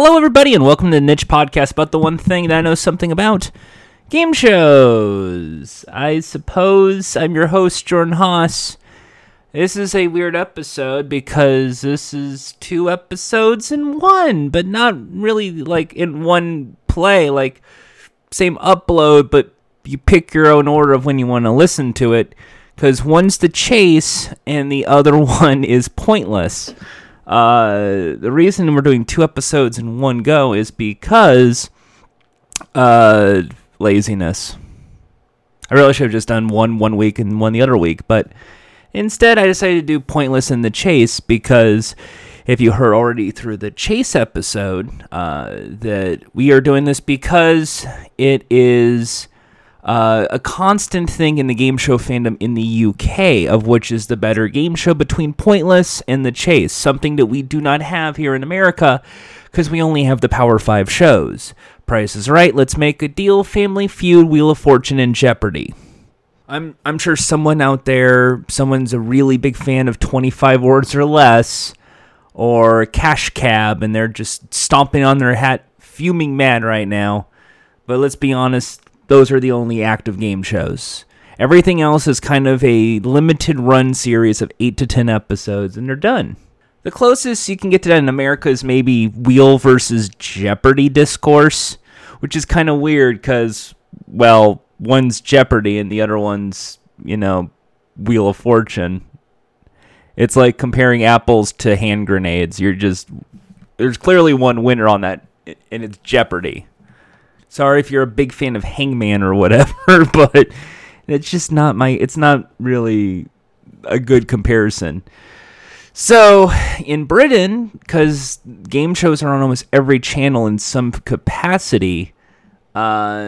Hello, everybody, and welcome to the Niche Podcast about the one thing that I know something about game shows. I suppose I'm your host, Jordan Haas. This is a weird episode because this is two episodes in one, but not really like in one play, like same upload, but you pick your own order of when you want to listen to it because one's the chase and the other one is pointless. Uh, the reason we're doing two episodes in one go is because uh, laziness. I really should have just done one one week and one the other week, but instead I decided to do Pointless in the Chase because if you heard already through the Chase episode, uh, that we are doing this because it is uh, a constant thing in the game show fandom in the UK, of which is the better game show between Pointless and The Chase, something that we do not have here in America because we only have the Power 5 shows. Price is Right, Let's Make a Deal, Family Feud, Wheel of Fortune, and Jeopardy! I'm, I'm sure someone out there, someone's a really big fan of 25 words or less, or Cash Cab, and they're just stomping on their hat, fuming mad right now. But let's be honest, those are the only active game shows. Everything else is kind of a limited run series of 8 to 10 episodes, and they're done. The closest you can get to that in America is maybe Wheel versus Jeopardy discourse, which is kind of weird because, well, one's Jeopardy and the other one's, you know, Wheel of Fortune. It's like comparing apples to hand grenades. You're just, there's clearly one winner on that, and it's Jeopardy. Sorry if you're a big fan of Hangman or whatever, but it's just not my. It's not really a good comparison. So in Britain, because game shows are on almost every channel in some capacity, uh,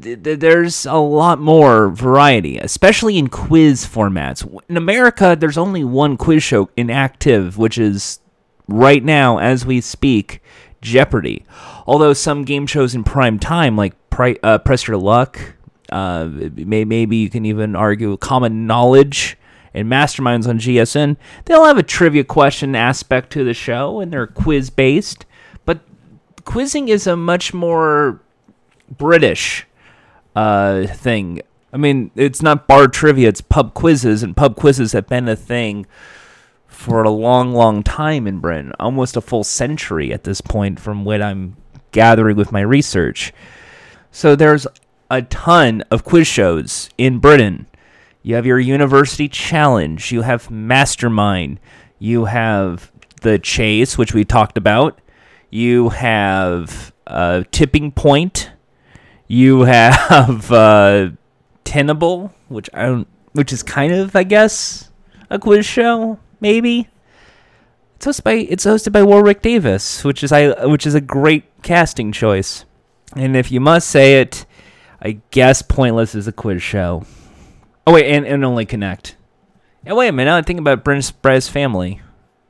th- th- there's a lot more variety, especially in quiz formats. In America, there's only one quiz show inactive, which is right now as we speak Jeopardy. Although some game shows in prime time, like Pri- uh, Press Your Luck, uh, may- maybe you can even argue Common Knowledge and Masterminds on GSN, they'll have a trivia question aspect to the show and they're quiz based. But quizzing is a much more British uh, thing. I mean, it's not bar trivia, it's pub quizzes, and pub quizzes have been a thing for a long, long time in Britain, almost a full century at this point, from what I'm gathering with my research. So there's a ton of quiz shows in Britain. You have your University Challenge, you have Mastermind, you have The Chase, which we talked about, you have uh, Tipping Point, you have uh, Tenable, which I don't, which is kind of, I guess, a quiz show maybe. It's hosted by it's hosted by Warwick Davis, which is I which is a great casting choice. And if you must say it, I guess Pointless is a quiz show. Oh wait, and, and only Connect. And wait a minute, now I think about British Bryce Family.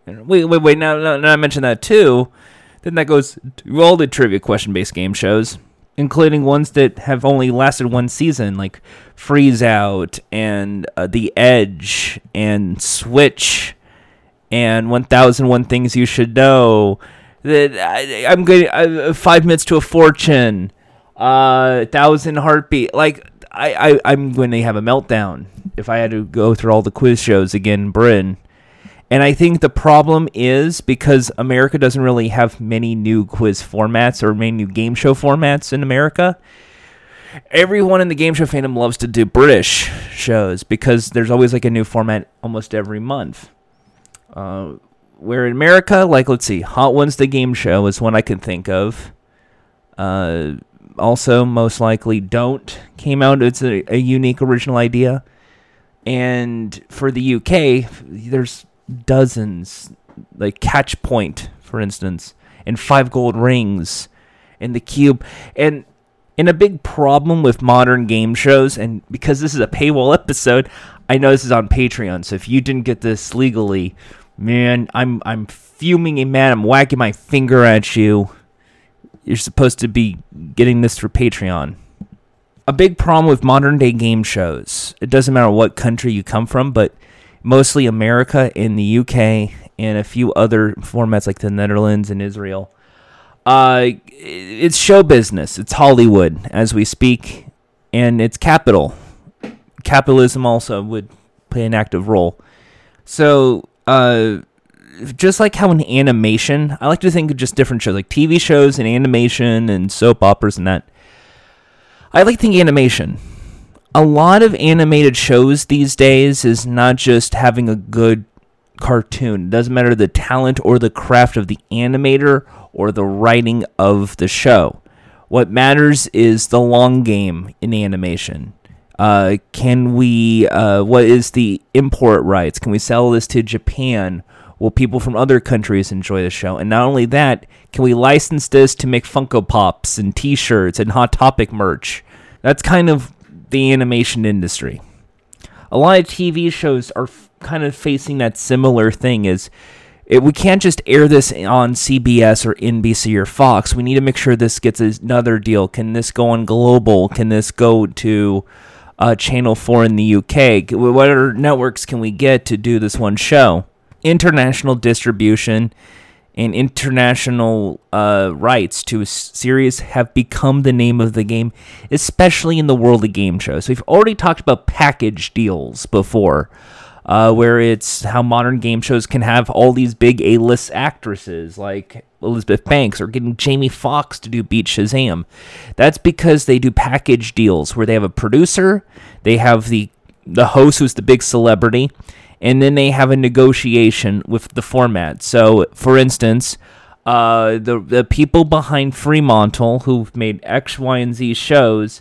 Wait, wait, wait. Now, now, now I mentioned that too. Then that goes to all the trivia question-based game shows, including ones that have only lasted one season, like Freeze Out and uh, The Edge and Switch and 1001 Things You Should Know. That I, good. Uh, five minutes to a fortune. Uh, thousand heartbeat. Like I, I, I'm going to have a meltdown if I had to go through all the quiz shows again in Britain. And I think the problem is because America doesn't really have many new quiz formats or many new game show formats in America. Everyone in the game show fandom loves to do British shows because there's always like a new format almost every month. Where in America, like let's see, Hot Ones the game show is one I can think of. Uh, also, most likely, Don't came out. It's a, a unique original idea. And for the UK, there's dozens, like Catchpoint, for instance, and Five Gold Rings, and The Cube. And and a big problem with modern game shows, and because this is a paywall episode, I know this is on Patreon. So if you didn't get this legally, man, I'm I'm fuming and mad. I'm wagging my finger at you. You're supposed to be getting this through Patreon. A big problem with modern day game shows. It doesn't matter what country you come from, but mostly America and the UK and a few other formats like the Netherlands and Israel Uh, it's show business. It's Hollywood as we speak, and it's capital. Capitalism also would play an active role. So, uh, just like how in animation, I like to think of just different shows, like TV shows and animation and soap operas and that. I like to think animation. A lot of animated shows these days is not just having a good cartoon. It doesn't matter the talent or the craft of the animator or the writing of the show. What matters is the long game in animation. Uh, can we? Uh, what is the import rights? Can we sell this to Japan? Will people from other countries enjoy the show? And not only that, can we license this to make Funko Pops and T-shirts and Hot Topic merch? That's kind of the animation industry. A lot of TV shows are f- kind of facing that similar thing. Is it, we can't just air this on CBS or NBC or Fox. We need to make sure this gets another deal. Can this go on global? Can this go to uh, Channel 4 in the UK? What other networks can we get to do this one show? International distribution and international uh, rights to a series have become the name of the game, especially in the world of game shows. We've already talked about package deals before uh, where it's how modern game shows can have all these big A-list actresses like Elizabeth Banks or getting Jamie Foxx to do Beat Shazam. That's because they do package deals where they have a producer, they have the the host who's the big celebrity, and then they have a negotiation with the format. So, for instance, uh, the the people behind Fremantle who've made X, Y, and Z shows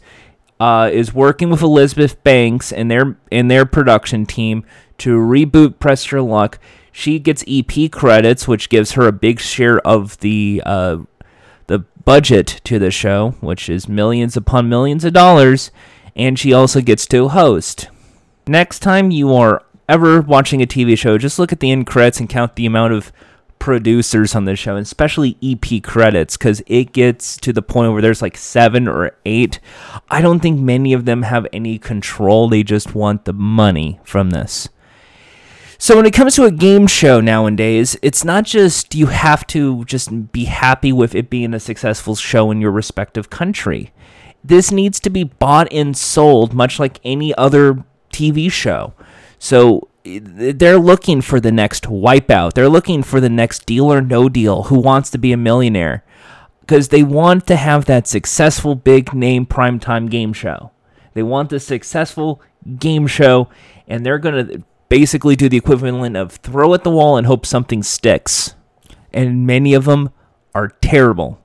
uh, is working with Elizabeth Banks and their and their production team to reboot Press Your Luck. She gets EP credits, which gives her a big share of the uh, the budget to the show, which is millions upon millions of dollars, and she also gets to host. Next time you are ever watching a TV show, just look at the end credits and count the amount of producers on the show, especially EP credits, because it gets to the point where there's like seven or eight. I don't think many of them have any control. They just want the money from this. So when it comes to a game show nowadays, it's not just you have to just be happy with it being a successful show in your respective country. This needs to be bought and sold much like any other TV show. So they're looking for the next wipeout. They're looking for the next deal or no deal who wants to be a millionaire because they want to have that successful big name primetime game show. They want the successful game show and they're going to basically do the equivalent of throw at the wall and hope something sticks. And many of them are terrible.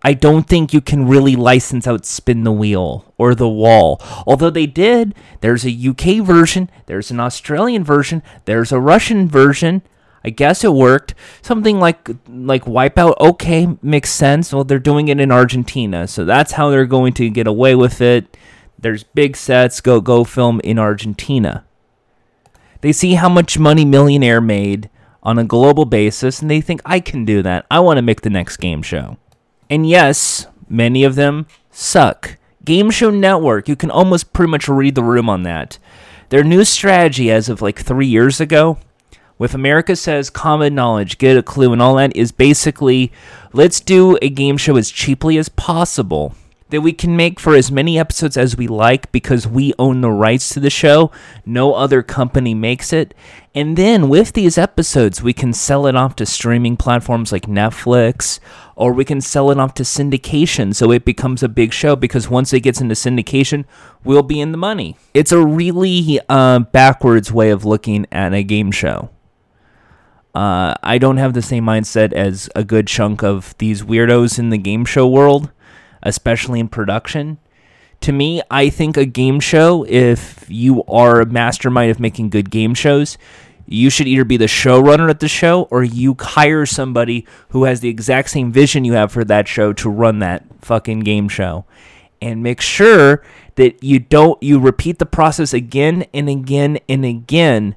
I don't think you can really license out Spin the Wheel or The Wall. Although they did, there's a UK version, there's an Australian version, there's a Russian version. I guess it worked. Something like like Wipeout, okay, makes sense. Well, they're doing it in Argentina, so that's how they're going to get away with it. There's big sets, go go film in Argentina. They see how much money Millionaire made on a global basis, and they think I can do that. I want to make the next game show. And yes, many of them suck. Game Show Network, you can almost pretty much read the room on that. Their new strategy as of like three years ago, with America Says Common Knowledge, Get a Clue, and all that, is basically let's do a game show as cheaply as possible that we can make for as many episodes as we like because we own the rights to the show. No other company makes it. And then with these episodes, we can sell it off to streaming platforms like Netflix, or we can sell it off to syndication so it becomes a big show because once it gets into syndication, we'll be in the money. It's a really uh, backwards way of looking at a game show. Uh, I don't have the same mindset as a good chunk of these weirdos in the game show world especially in production. To me, I think a game show, if you are a mastermind of making good game shows, you should either be the showrunner at the show or you hire somebody who has the exact same vision you have for that show to run that fucking game show. And make sure that you don't you repeat the process again and again and again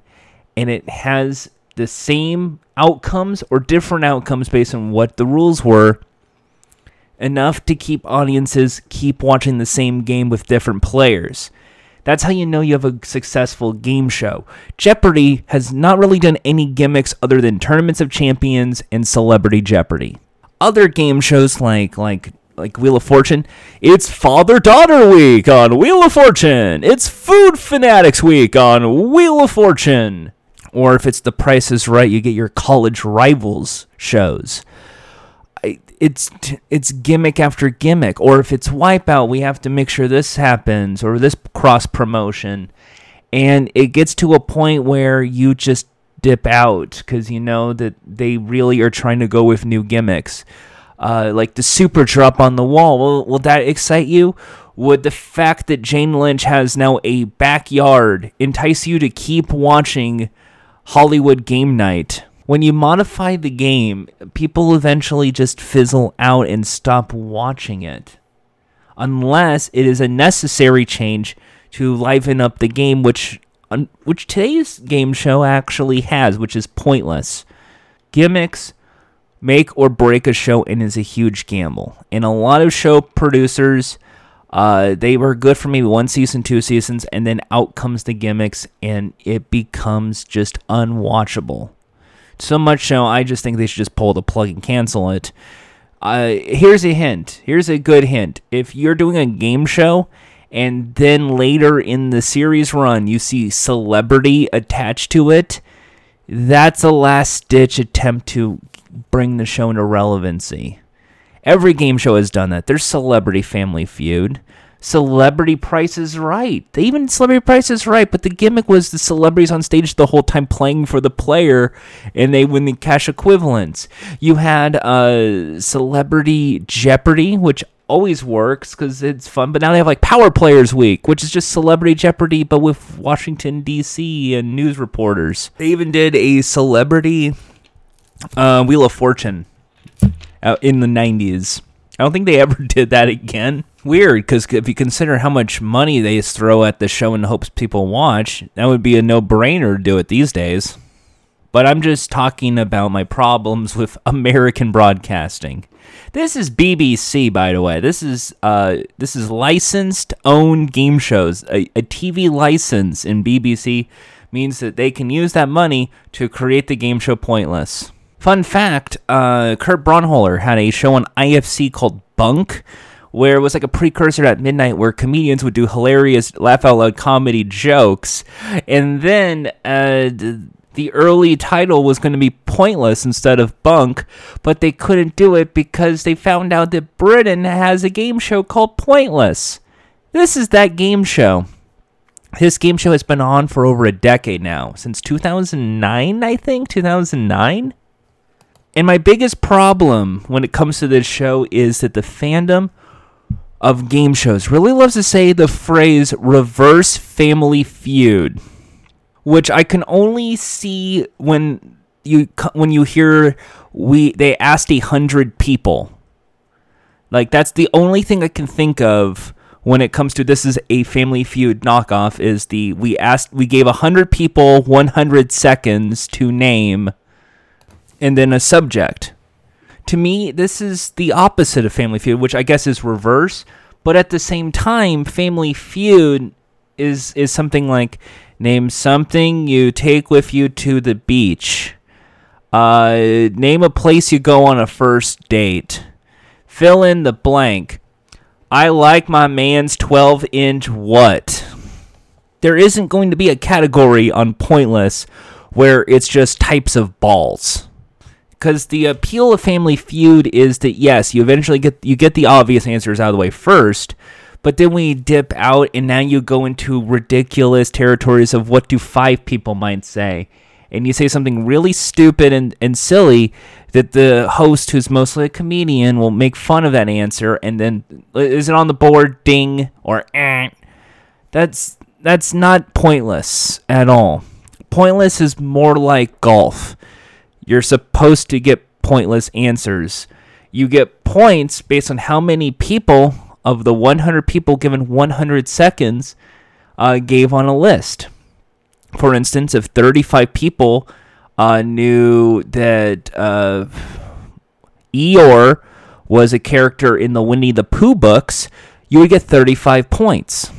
and it has the same outcomes or different outcomes based on what the rules were enough to keep audiences keep watching the same game with different players. That's how you know you have a successful game show. Jeopardy has not really done any gimmicks other than Tournaments of Champions and Celebrity Jeopardy. other game shows like like like Wheel of Fortune, it's Father Daughter Week on Wheel of Fortune. It's Food Fanatics Week on Wheel of Fortune. Or if it's The Price is Right, you get your college rivals shows. It's it's gimmick after gimmick. Or if it's Wipeout, we have to make sure this happens or this cross promotion. And it gets to a point where you just dip out because you know that they really are trying to go with new gimmicks uh, like the super drop on the wall. Will, will that excite you? Would the fact that Jane Lynch has now a backyard entice you to keep watching Hollywood Game Night? When you modify the game, people eventually just fizzle out and stop watching it. Unless it is a necessary change to liven up the game, which which today's game show actually has, which is pointless. Gimmicks, make or break a show and is a huge gamble. And a lot of show producers, uh, they were good for maybe one season, two seasons, and then out comes the gimmicks, and it becomes just unwatchable. So much so, I just think they should just pull the plug and cancel it. Uh, here's a hint. Here's a good hint. If you're doing a game show and then later in the series run you see celebrity attached to it, that's a last ditch attempt to bring the show into relevancy. Every game show has done that. There's Celebrity Family Feud. Celebrity Price is Right. They even Celebrity Price is Right, but the gimmick was the celebrities on stage the whole time playing for the player, and they win the cash equivalents. You had uh, Celebrity Jeopardy, which always works because it's fun. But now they have like Power Players Week, which is just Celebrity Jeopardy, but with Washington D.C. and news reporters. They even did a Celebrity uh, Wheel of Fortune out in the 90s. I don't think they ever did that again. Weird, because if you consider how much money they throw at the show in hopes people watch, that would be a no brainer to do it these days. But I'm just talking about my problems with American broadcasting. This is BBC, by the way. This is uh, this is licensed, owned game shows. A, a TV license in BBC means that they can use that money to create the game show Pointless. Fun fact uh, Kurt Braunohler had a show on IFC called Bunk, where it was like a precursor at midnight where comedians would do hilarious laugh out loud comedy jokes. And then uh, the early title was going to be Pointless instead of Bunk, but they couldn't do it because they found out that Britain has a game show called Pointless. This is that game show. This game show has been on for over a decade now, since 2009, I think, 2009. And my biggest problem when it comes to this show is that the fandom of game shows really loves to say the phrase reverse family feud, which I can only see when you when you hear we they asked a hundred people. Like that's the only thing I can think of when it comes to this is a family feud knockoff is the we asked we gave a hundred people 100 seconds to name and then a subject. To me, this is the opposite of Family Feud, which I guess is reverse. But at the same time, Family Feud is is something like name something you take with you to the beach. Uh, name a place you go on a first date. Fill in the blank. I like my man's 12 inch what? There isn't going to be a category on Pointless where it's just types of balls because the appeal of Family Feud is that yes, you eventually get you get the obvious answers out of the way first, but then we dip out and now you go into ridiculous territories of what do five people might say, and you say something really stupid and, and silly that the host, who's mostly a comedian, will make fun of that answer, and then is it on the board? Ding or eh. That's that's not pointless at all. Pointless is more like golf you're supposed to get pointless answers. You get points based on how many people of the 100 people given 100 seconds uh, gave on a list. For instance, if 35 people uh, knew that uh, Eeyore was a character in the Winnie the Pooh books, you would get 35 points.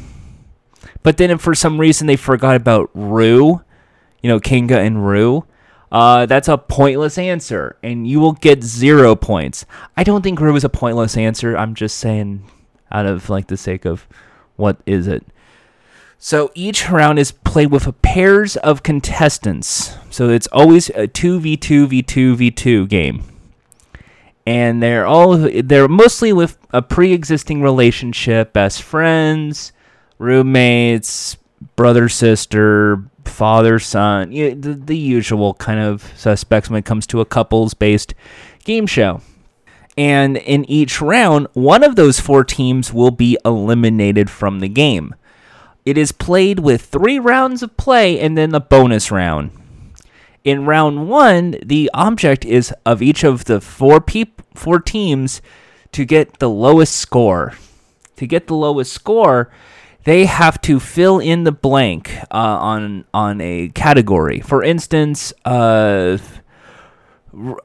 But then if for some reason they forgot about Roo, you know, Kanga and Roo, Uh, that's a pointless answer, and you will get zero points. I don't think Roo is a pointless answer. I'm just saying, out of like the sake of what is it. So each round is played with pairs of contestants. So it's always a 2v2 v2 v2 game. And they're all they're mostly with a pre-existing relationship, best friends, roommates, brother sister, father son, the, the usual kind of suspects when it comes to a couples based game show. And in each round, one of those four teams will be eliminated from the game. It is played with three rounds of play and then the bonus round. In round one, the object is of each of the four peop- four teams to get the lowest score. To get the lowest score, they have to fill in the blank uh, on on a category. For instance, uh,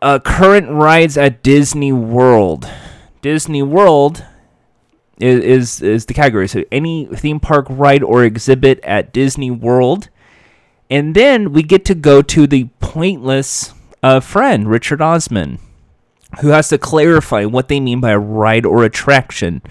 uh, current rides at Disney World. Disney World is, is is the category. So any theme park ride or exhibit at Disney World, and then we get to go to the pointless uh, friend Richard Osman, who has to clarify what they mean by a ride or attraction.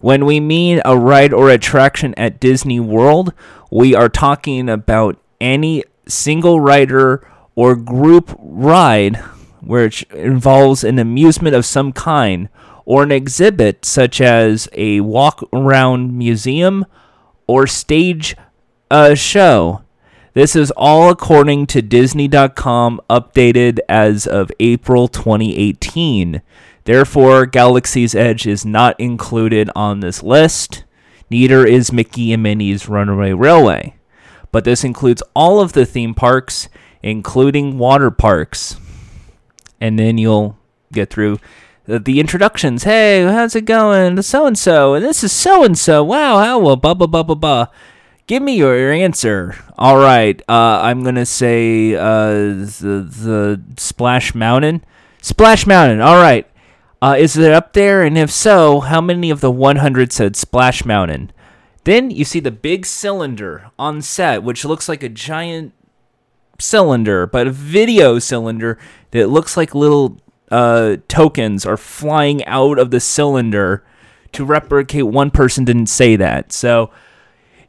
When we mean a ride or attraction at Disney World, we are talking about any single rider or group ride which involves an amusement of some kind or an exhibit such as a walk around museum or stage uh, show. This is all according to Disney.com, updated as of April 2018. Therefore, Galaxy's Edge is not included on this list. Neither is Mickey and Minnie's Runaway Railway. But this includes all of the theme parks, including water parks. And then you'll get through the, introductions. Hey, how's it going? So and so, and this is so and so. Wow, how well, blah blah blah blah blah. Give me your, your answer. All right, uh, I'm gonna say uh, the the Splash Mountain. Splash Mountain. All right. Uh, is it up there? And if so, how many of the 100 said Splash Mountain? Then you see the big cylinder on set, which looks like a giant cylinder, but a video cylinder that looks like little uh, tokens are flying out of the cylinder to replicate one person didn't say that. So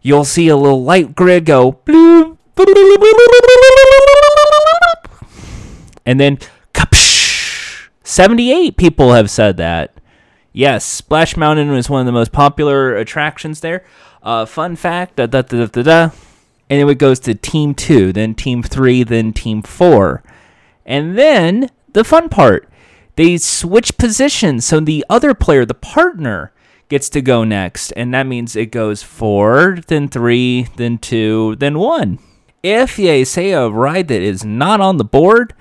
you'll see a little light grid go and then 78 people have said that. Yes, Splash Mountain was one of the most popular attractions there. Uh, fun fact, da, da, da, da, da, and then it goes to Team 2, then Team 3, then Team 4. And then the fun part they switch positions. So the other player, the partner, gets to go next. And that means it goes four, then three, then two, then one. If they say a ride that is not on the board,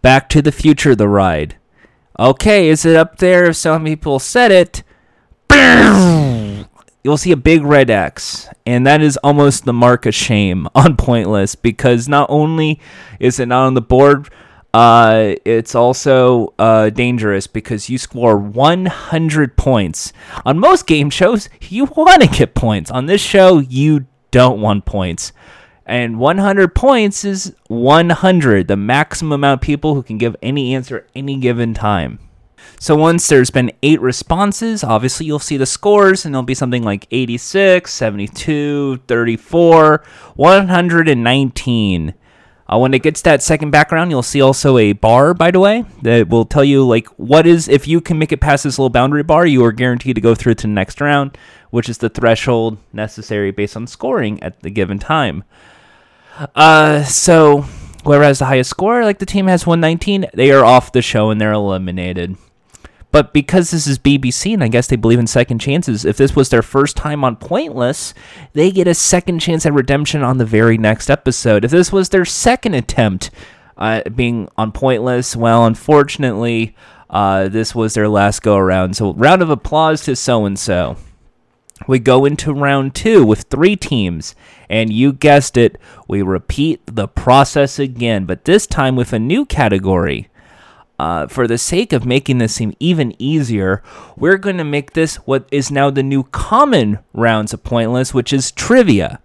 Back to the Future, the ride. Okay, is it up there? If some people said it, you'll see a big red X. And that is almost the mark of shame on Pointless because not only is it not on the board, uh, it's also uh, dangerous because you score 100 points. On most game shows, you want to get points. On this show, you don't want points. And 100 points is 100, the maximum amount of people who can give any answer at any given time. So once there's been eight responses, obviously you'll see the scores, and it'll be something like 86, 72, 34, 119. Uh, when it gets that second background, you'll see also a bar, by the way, that will tell you like what is if you can make it past this little boundary bar, you are guaranteed to go through to the next round, which is the threshold necessary based on scoring at the given time. Uh, so whoever has the highest score, like the team has 119, they are off the show and they're eliminated. But because this is BBC and I guess they believe in second chances, if this was their first time on Pointless, they get a second chance at redemption on the very next episode. If this was their second attempt uh, being on Pointless, well, unfortunately, uh, this was their last go around. So, round of applause to so and so. We go into round two with three teams, and you guessed it, we repeat the process again, but this time with a new category. Uh, for the sake of making this seem even easier, we're going to make this what is now the new common rounds of Pointless, which is trivia.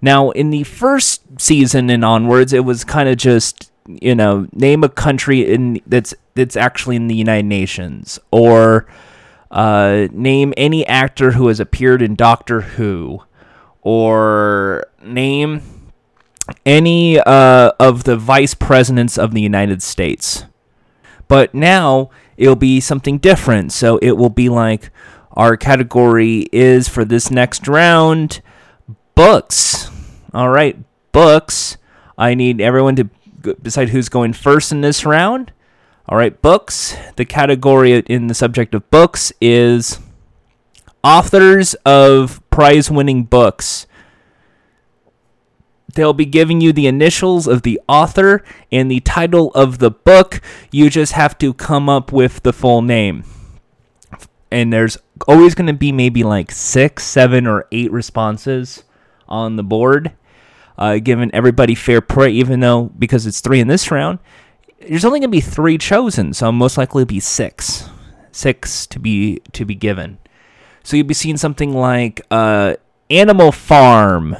Now, in the first season and onwards, it was kind of just you know, name a country in that's that's actually in the United Nations, or uh, name any actor who has appeared in Doctor Who, or name any uh, of the vice presidents of the United States. But now it'll be something different. So it will be like our category is for this next round books. All right, books. I need everyone to decide who's going first in this round. All right, books. The category in the subject of books is authors of prize winning books. They'll be giving you the initials of the author and the title of the book. You just have to come up with the full name. And there's always going to be maybe like six, seven, or eight responses on the board, uh, giving everybody fair play, even though because it's three in this round, there's only going to be three chosen, so most likely be six, six to be to be given. So you'll be seeing something like uh, Animal Farm,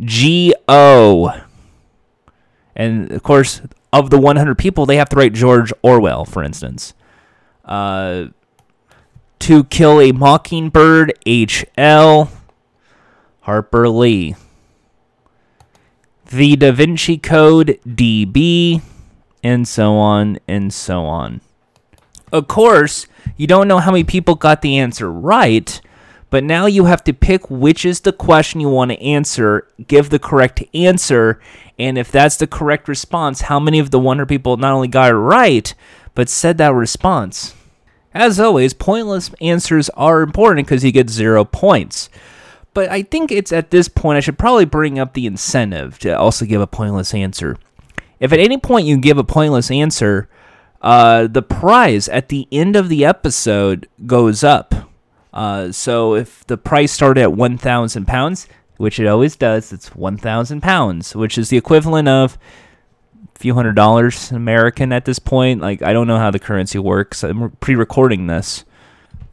G O, and of course, of the 100 people, they have to write George Orwell, for instance. Uh, to Kill a Mockingbird, H L, Harper Lee. The Da Vinci Code, DB and so on and so on. Of course, you don't know how many people got the answer right, but now you have to pick which is the question you want to answer, give the correct answer, and if that's the correct response, how many of the 100 people not only got it right, but said that response. As always, pointless answers are important because you get zero points. But I think it's at this point I should probably bring up the incentive to also give a pointless answer. If at any point you give a pointless answer, uh, the prize at the end of the episode goes up. Uh, so if the price started at one thousand pounds, which it always does, it's one thousand pounds, which is the equivalent of a few hundred dollars American at this point. Like I don't know how the currency works. I'm pre-recording this.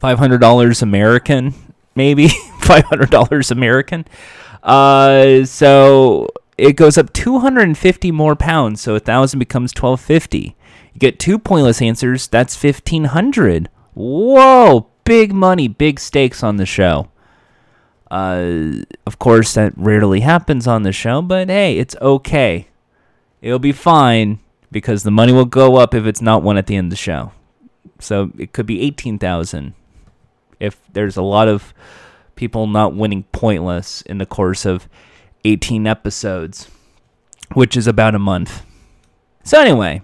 Five hundred dollars American, maybe five hundred dollars American. Uh, so it goes up 250 more pounds, so a thousand becomes 1250. You get two pointless answers, that's 1500. Whoa, big money, big stakes on the show. Uh, of course, that rarely happens on the show, but hey, it's okay. It'll be fine because the money will go up if it's not one at the end of the show. So it could be 18,000 if there's a lot of people not winning pointless in the course of 18 episodes, which is about a month. So, anyway,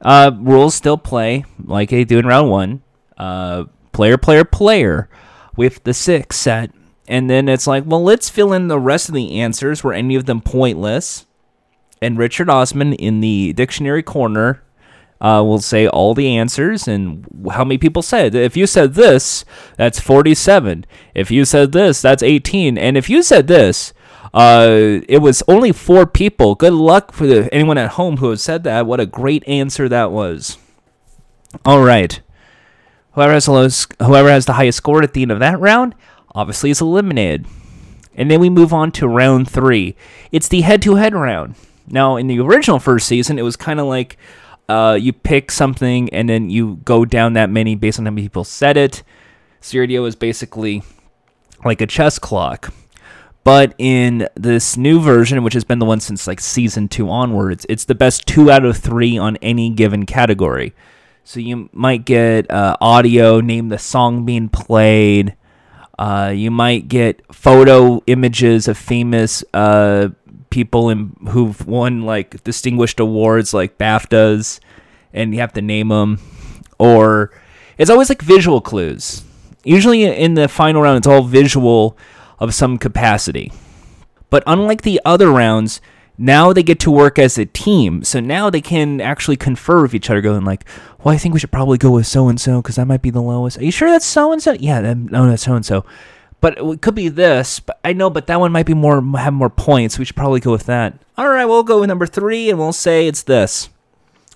uh, rules still play like they do in round one. Uh, player, player, player with the six set. And then it's like, well, let's fill in the rest of the answers. Were any of them pointless? And Richard Osman in the dictionary corner uh, will say all the answers and how many people said. If you said this, that's 47. If you said this, that's 18. And if you said this, uh, it was only four people. Good luck for the, anyone at home who has said that. What a great answer that was. All right. Whoever has the lowest, whoever has the highest score at the end of that round, obviously is eliminated. And then we move on to round three. It's the head-to-head round. Now, in the original first season, it was kind of like uh, you pick something and then you go down that many based on how many people said it. Seridio is basically like a chess clock. But in this new version, which has been the one since like season two onwards, it's the best two out of three on any given category. So you might get uh, audio, name the song being played. Uh, you might get photo images of famous uh, people in, who've won like distinguished awards like BAFTAs, and you have to name them. Or it's always like visual clues. Usually in the final round, it's all visual of some capacity. But unlike the other rounds, now they get to work as a team. So now they can actually confer with each other, going like, "Well, I think we should probably go with so and so because that might be the lowest." Are you sure that's so and so? Yeah, no, that's so and so. But it could be this. But I know, but that one might be more have more points. We should probably go with that. All right, we'll go with number three, and we'll say it's this.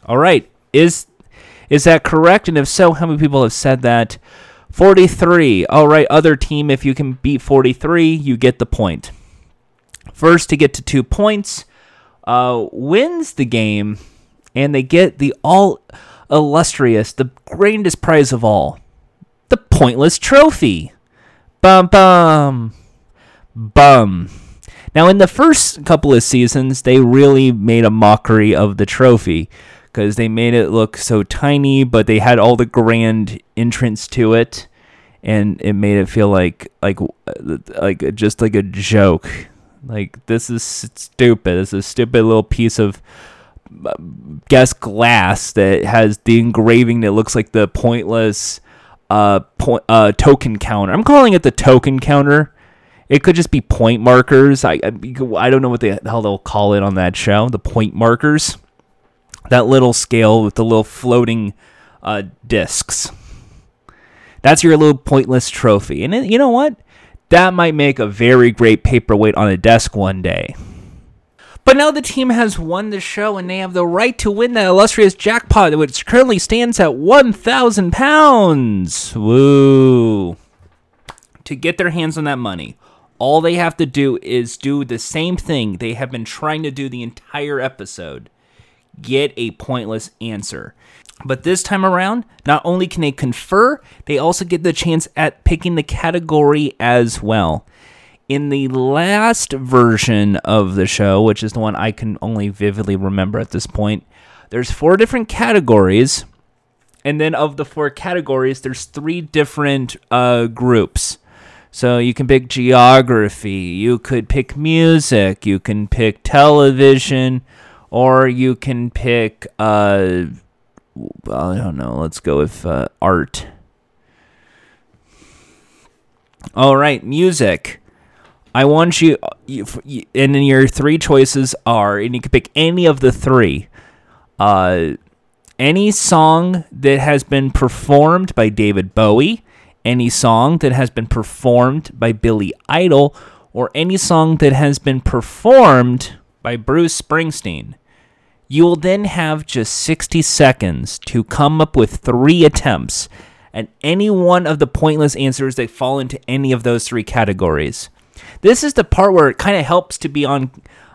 All right, is is that correct? And if so, how many people have said that? 43. All right, other team, if you can beat 43, you get the point. First to get to two points uh, wins the game and they get the all illustrious, the grandest prize of all, the pointless trophy. Bum bum. Bum. Now, in the first couple of seasons, they really made a mockery of the trophy because they made it look so tiny, but they had all the grand entrance to it, and it made it feel like like like just like a joke. Like this is stupid. This is a stupid little piece of uh, guess glass that has the engraving that looks like the pointless uh, point, uh, token counter. I'm calling it the token counter it could just be point markers. I I don't know what the hell they'll call it on that show. The point markers. That little scale with the little floating uh, discs. That's your little pointless trophy. And it, you know what? That might make a very great paperweight on a desk one day. But now the team has won the show and they have the right to win that illustrious jackpot, which currently stands at 1,000 pounds. Woo. To get their hands on that money, all they have to do is do the same thing they have been trying to do the entire episode get a pointless answer. But this time around, not only can they confer, they also get the chance at picking the category as well. In the last version of the show, which is the one I can only vividly remember at this point, there's four different categories. And then of the four categories, there's three different uh, groups. So you can pick geography, you could pick music, you can pick television, or you can pick uh I don't know, let's go with uh, art. All right, music. I want you, and then your three choices are, and you can pick any of the three. Uh, any song that has been performed by David Bowie, any song that has been performed by Billy Idol or any song that has been performed by Bruce Springsteen. You will then have just 60 seconds to come up with three attempts at any one of the pointless answers that fall into any of those three categories. This is the part where it kind of helps to be on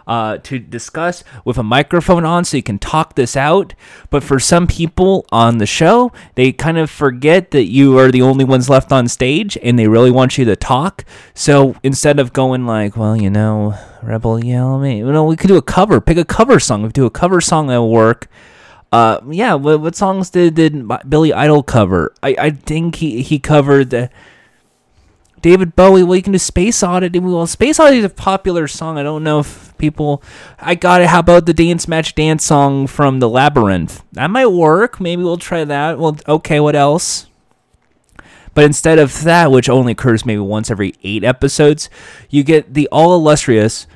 uh, to discuss with a microphone on so you can talk this out. But for some people on the show, they kind of forget that you are the only ones left on stage and they really want you to talk. So instead of going like, well, you know, Rebel Yell Me, you know, we could do a cover, pick a cover song. We do a cover song that will work. Uh, yeah, what, what songs did, did Billy Idol cover? I, I think he, he covered the David Bowie. Well, you can do Space Oddity. Well, Space Oddity is a popular song. I don't know if people. I got it. How about the Dance Magic Dance song from The Labyrinth? That might work. Maybe we'll try that. Well, okay. What else? But instead of that, which only occurs maybe once every eight episodes, you get the all illustrious.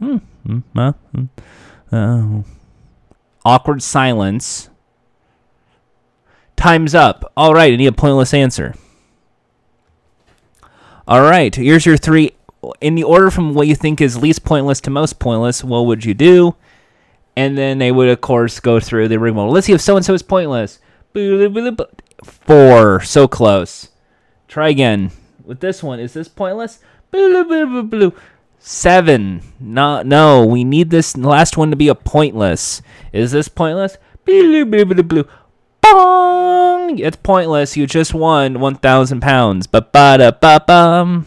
Hmm. Hmm? Hmm? Uh, awkward silence. Time's up. All right, I need a pointless answer. All right, here's your three. In the order from what you think is least pointless to most pointless, what would you do? And then they would, of course, go through the ring. Let's see if so and so is pointless. Four. So close. Try again. With this one, is this pointless? Seven. No, no, we need this last one to be a pointless. Is this pointless? Blue, blue, blue, blue. Bong! It's pointless. You just won 1,000 pounds. Ba ba da ba bum.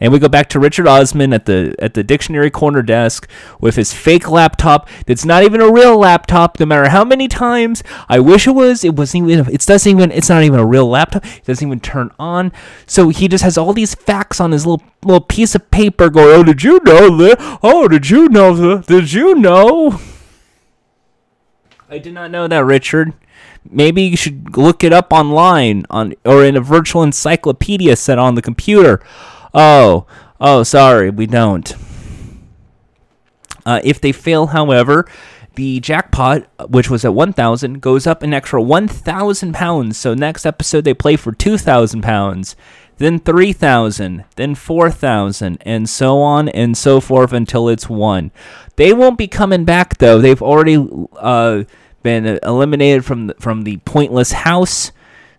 And we go back to Richard Osman at the at the dictionary corner desk with his fake laptop that's not even a real laptop. No matter how many times I wish it was, it wasn't even. It doesn't even. It's not even a real laptop. It doesn't even turn on. So he just has all these facts on his little little piece of paper. Going, oh, did you know that? Oh, did you know that? Did you know? I did not know that, Richard. Maybe you should look it up online on or in a virtual encyclopedia set on the computer. Oh, oh, sorry, we don't. Uh, if they fail, however, the jackpot, which was at 1,000, goes up an extra 1,000 pounds. So next episode they play for 2,000 pounds, then 3,000, then 4,000, and so on and so forth until it's won. They won't be coming back though. They've already uh, been eliminated from the, from the pointless house.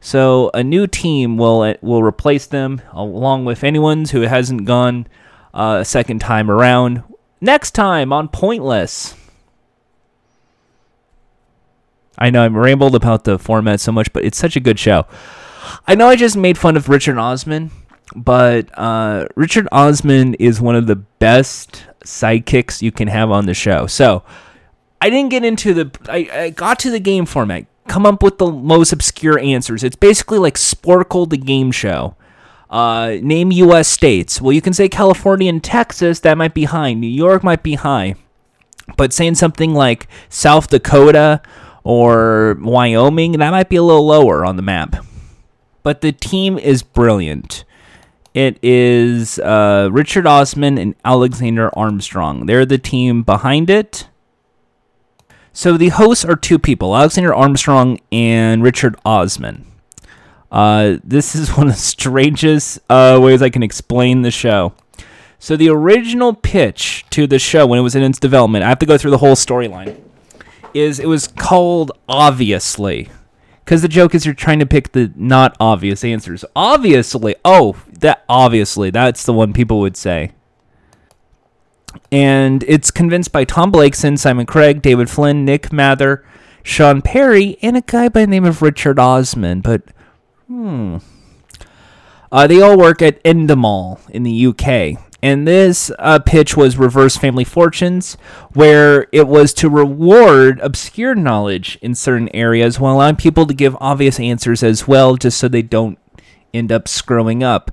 So a new team will will replace them, along with anyone who hasn't gone uh, a second time around. Next time on Pointless. I know I'm rambled about the format so much, but it's such a good show. I know I just made fun of Richard Osman, but uh, Richard Osman is one of the best sidekicks you can have on the show. So I didn't get into the. I, I got to the game format. Come up with the most obscure answers. It's basically like Sporcle the game show. Uh, name U.S. states. Well, you can say California and Texas. That might be high. New York might be high. But saying something like South Dakota or Wyoming, that might be a little lower on the map. But the team is brilliant. It is uh, Richard Osman and Alexander Armstrong. They're the team behind it. So the hosts are two people Alexander Armstrong and Richard Osman. Uh, this is one of the strangest uh, ways I can explain the show. So the original pitch to the show when it was in its development, I have to go through the whole storyline is it was called obviously because the joke is you're trying to pick the not obvious answers. Obviously, oh, that obviously that's the one people would say. And it's convinced by Tom Blakeson, Simon Craig, David Flynn, Nick Mather, Sean Perry, and a guy by the name of Richard Osman. But hmm, uh, they all work at Endemol in the UK. And this uh, pitch was Reverse Family Fortunes, where it was to reward obscure knowledge in certain areas while allowing people to give obvious answers as well, just so they don't end up screwing up.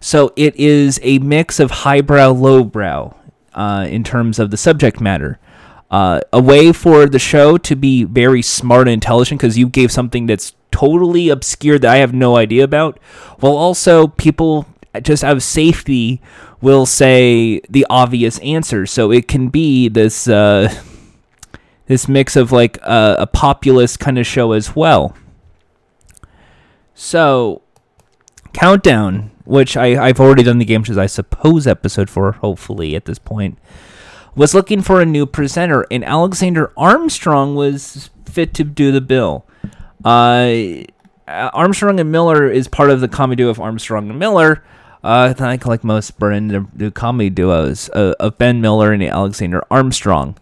So it is a mix of highbrow, lowbrow uh, in terms of the subject matter. Uh, a way for the show to be very smart and intelligent because you gave something that's totally obscure that I have no idea about, while also people just out of safety will say the obvious answer. So it can be this uh, this mix of like a, a populist kind of show as well. So countdown, which I, I've already done the game shows, I suppose episode four, hopefully at this point, was looking for a new presenter, and Alexander Armstrong was fit to do the bill. Uh, Armstrong and Miller is part of the comedy duo of Armstrong and Miller. Uh, I think like most Brendan the comedy duos uh, of Ben Miller and Alexander Armstrong,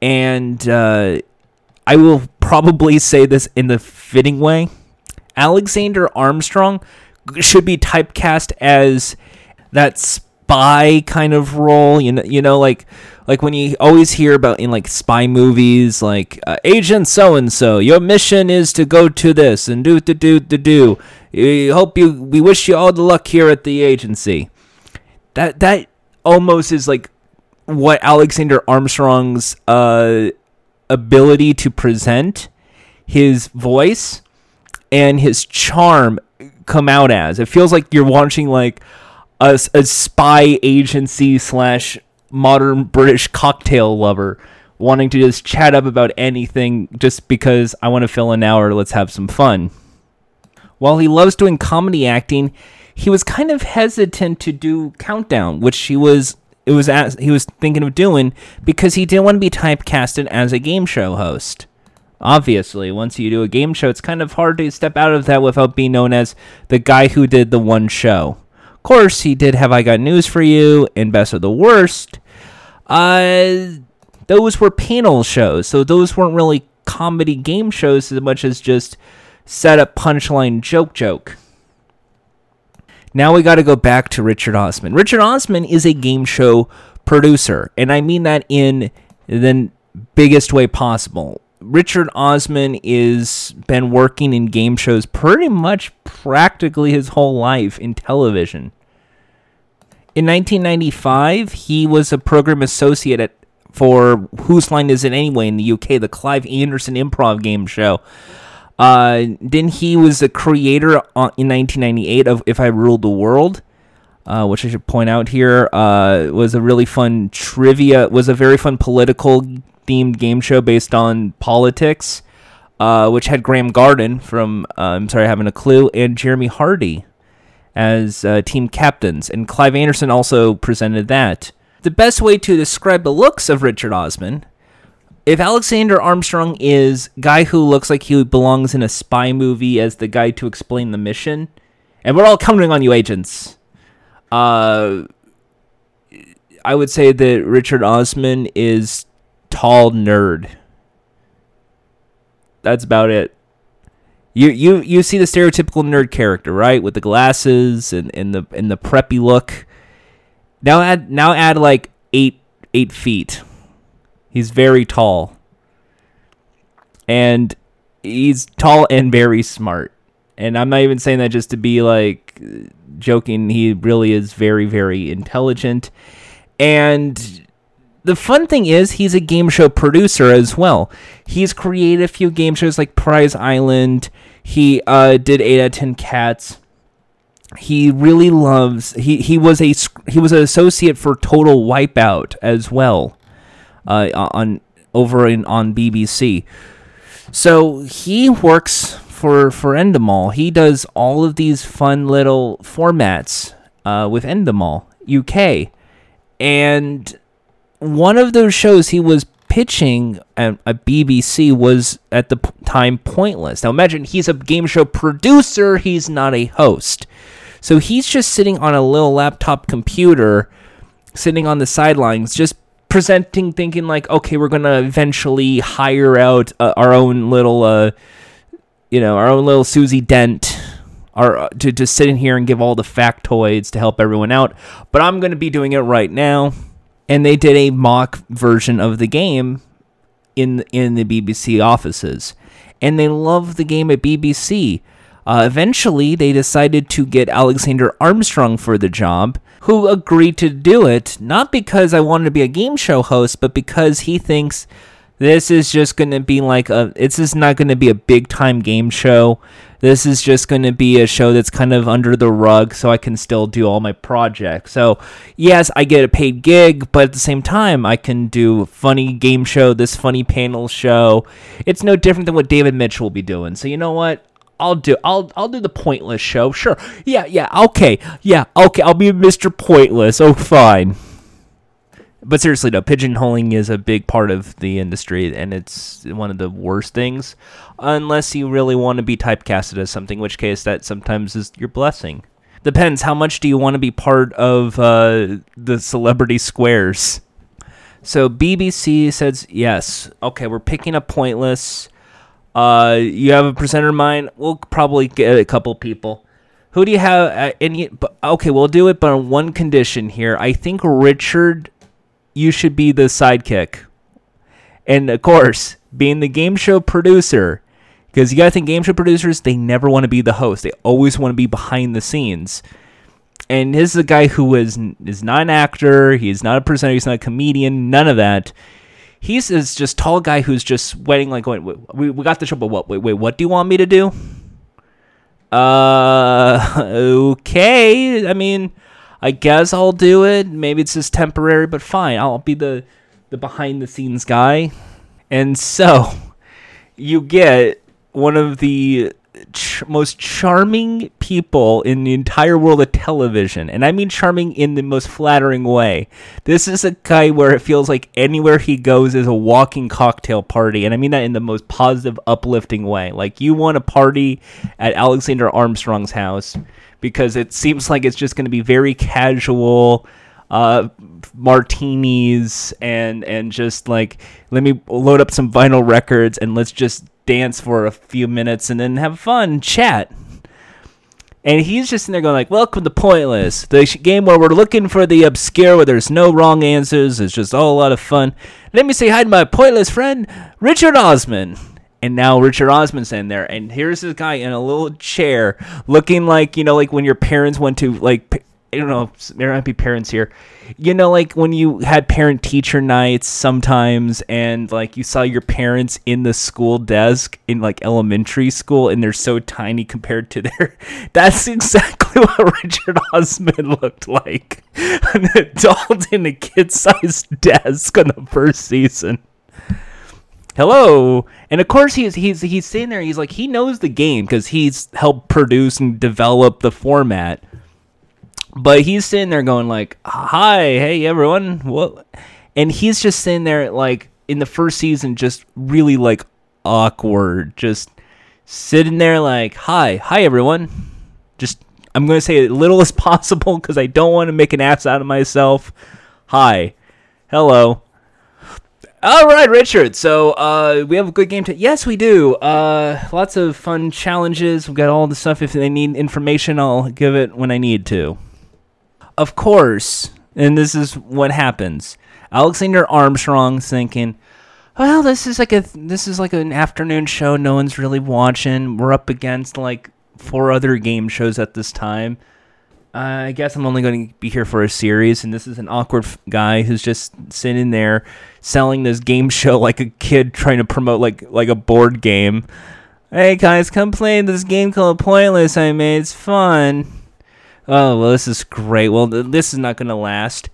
and uh, I will probably say this in the fitting way. Alexander Armstrong should be typecast as that spy kind of role. You know, you know, like like when you always hear about in like spy movies, like uh, Agent so and so, your mission is to go to this and do to do to do. We hope you. We wish you all the luck here at the agency. That that almost is like what Alexander Armstrong's uh, ability to present his voice and his charm come out as. It feels like you're watching like a, a spy agency slash modern British cocktail lover wanting to just chat up about anything just because I want to fill an hour. Let's have some fun. While he loves doing comedy acting, he was kind of hesitant to do Countdown, which he was it was as, he was thinking of doing because he didn't want to be typecasted as a game show host. Obviously, once you do a game show, it's kind of hard to step out of that without being known as the guy who did the one show. Of course, he did have I Got News for You and Best of the Worst. Uh, those were panel shows, so those weren't really comedy game shows as much as just set up punchline joke joke. Now we got to go back to Richard Osman. Richard Osman is a game show producer, and I mean that in the biggest way possible. Richard Osman is been working in game shows pretty much practically his whole life in television. In 1995, he was a program associate at for Whose Line Is It Anyway in the UK, the Clive Anderson improv game show. Uh, then he was a creator in 1998 of If I Ruled the World, uh, which I should point out here uh, was a really fun trivia. Was a very fun political themed game show based on politics, uh, which had Graeme Garden from uh, I'm sorry, having a clue, and Jeremy Hardy as uh, team captains, and Clive Anderson also presented that. The best way to describe the looks of Richard Osman if Alexander Armstrong is guy who looks like he belongs in a spy movie as the guy to explain the mission, and we're all counting on you, agents. Uh, I would say that Richard Osman is tall nerd. That's about it. You you you see the stereotypical nerd character, right? With the glasses and, and the and the preppy look. Now add now add like eight eight feet. He's very tall. And he's tall and very smart. And I'm not even saying that just to be like joking. He really is very, very intelligent. And the fun thing is, he's a game show producer as well. He's created a few game shows like Prize Island. He uh, did 8 out of 10 Cats. He really loves. He, he was a he was an associate for Total Wipeout as well, uh, on over in on BBC. So he works for for Endemol. He does all of these fun little formats uh, with Endemol UK, and one of those shows he was pitching at, at BBC was at the time Pointless. Now imagine he's a game show producer. He's not a host, so he's just sitting on a little laptop computer, sitting on the sidelines, just presenting, thinking like, okay, we're gonna eventually hire out uh, our own little, uh, you know, our own little Susie Dent. Our, uh, to, to sit in here and give all the factoids to help everyone out, but I'm going to be doing it right now. And they did a mock version of the game in in the BBC offices, and they loved the game at BBC. Uh, eventually, they decided to get Alexander Armstrong for the job, who agreed to do it, not because I wanted to be a game show host, but because he thinks this is just going to be like a, it's just not going to be a big time game show. This is just going to be a show that's kind of under the rug so I can still do all my projects. So, yes, I get a paid gig, but at the same time, I can do funny game show, this funny panel show. It's no different than what David Mitchell will be doing. So, you know what? I'll do I'll I'll do the pointless show. Sure. Yeah, yeah, okay. Yeah, okay. I'll be Mr. Pointless. Oh fine. But seriously no, pigeonholing is a big part of the industry and it's one of the worst things unless you really want to be typecasted as something, in which case that sometimes is your blessing. Depends how much do you want to be part of uh, the celebrity squares. So BBC says yes. Okay, we're picking up pointless. Uh, you have a presenter in mind. We'll probably get a couple people. Who do you have? Uh, any? Okay, we'll do it, but on one condition here. I think Richard, you should be the sidekick, and of course, being the game show producer, because you gotta think game show producers they never want to be the host. They always want to be behind the scenes. And this is a guy who is is not an actor. He is not a presenter. He's not a comedian. None of that he's this just tall guy who's just sweating like wait, wait, we, we got the show but what wait wait what do you want me to do uh okay i mean i guess i'll do it. Maybe it's just temporary but fine. I'll be the the behind the scenes guy. And so you get one of the ch- most charming people in the entire world of television. And I mean charming in the most flattering way. This is a guy where it feels like anywhere he goes is a walking cocktail party. And I mean that in the most positive, uplifting way. Like you want a party at Alexander Armstrong's house because it seems like it's just going to be very casual uh, martinis and and just like let me load up some vinyl records and let's just dance for a few minutes and then have fun chat. And he's just in there going like welcome to pointless the game where we're looking for the obscure where there's no wrong answers it's just all a lot of fun. Let me say hi to my pointless friend richard osman. And now Richard Osman's in there, and here's this guy in a little chair, looking like you know, like when your parents went to like I don't know, there might be parents here. You know, like when you had parent teacher nights sometimes, and like you saw your parents in the school desk in like elementary school, and they're so tiny compared to their. That's exactly what Richard Osman looked like an adult in a kid sized desk on the first season. Hello, and of course he's he's he's sitting there. He's like he knows the game because he's helped produce and develop the format but he's sitting there going like, "Hi, hey everyone, what?" And he's just sitting there like in the first season just really like awkward, just sitting there like, "Hi, hi everyone." Just I'm going to say as little as possible cuz I don't want to make an ass out of myself. Hi. Hello. All right, Richard. So uh, we have a good game to. Yes, we do. Uh, lots of fun challenges. We've got all the stuff. If they need information, I'll give it when I need to. Of course, and this is what happens. Alexander Armstrong's thinking, "Well, this is like a this is like an afternoon show. No one's really watching. We're up against like four other game shows at this time." Uh, I guess I'm only going to be here for a series, and this is an awkward f- guy who's just sitting there selling this game show like a kid trying to promote like like a board game. Hey guys, come play this game called Pointless I made. It's fun. Oh well, this is great. Well, th- this is not going to last.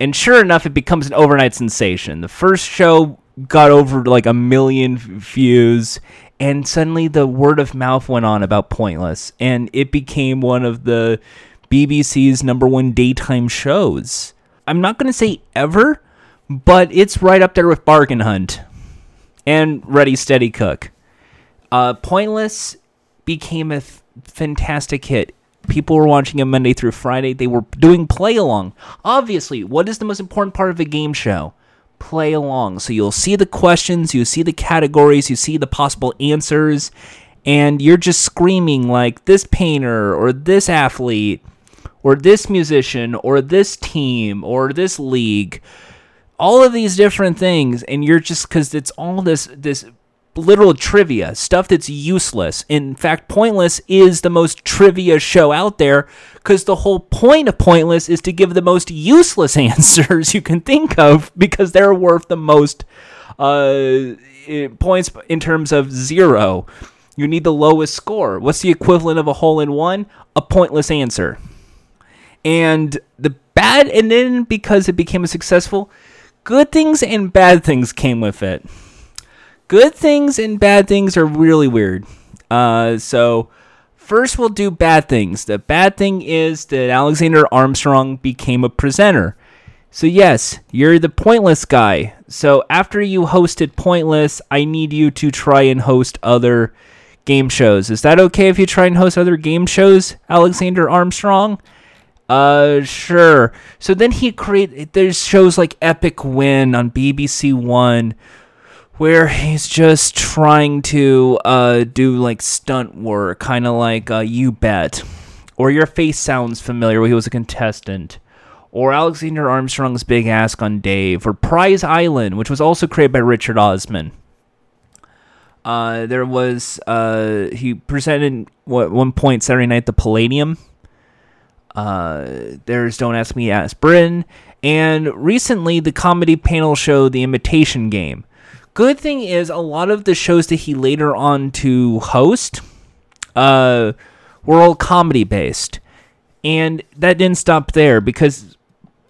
And sure enough, it becomes an overnight sensation. The first show got over like a million views, and suddenly the word of mouth went on about Pointless, and it became one of the BBC's number one daytime shows. I'm not going to say ever, but it's right up there with Bargain Hunt and Ready Steady Cook. Uh, Pointless became a f- fantastic hit. People were watching it Monday through Friday. They were doing play along. Obviously, what is the most important part of a game show? Play along. So you'll see the questions, you see the categories, you see the possible answers, and you're just screaming like this painter or this athlete or this musician or this team or this league all of these different things and you're just because it's all this this literal trivia stuff that's useless. In fact pointless is the most trivia show out there because the whole point of pointless is to give the most useless answers you can think of because they're worth the most uh, points in terms of zero. You need the lowest score. What's the equivalent of a hole in one? A pointless answer. And the bad and then because it became a successful good things and bad things came with it good things and bad things are really weird. Uh, so first we'll do bad things. The bad thing is that alexander armstrong became a presenter. So yes you're the pointless guy. So after you hosted pointless i need you to try and host other game shows. Is that okay if you try and host other game shows alexander armstrong? Uh, sure. So then he create. There's shows like Epic Win on BBC One, where he's just trying to uh do like stunt work, kind of like uh, You Bet, or Your Face Sounds Familiar, where he was a contestant, or Alexander Armstrong's Big Ask on Dave, or Prize Island, which was also created by Richard Osman. Uh, there was uh, he presented what one point Saturday night the Palladium uh, there's Don't Ask Me, Ask Bryn. And recently, the comedy panel show The Imitation Game. Good thing is, a lot of the shows that he later on to host uh, were all comedy based. And that didn't stop there because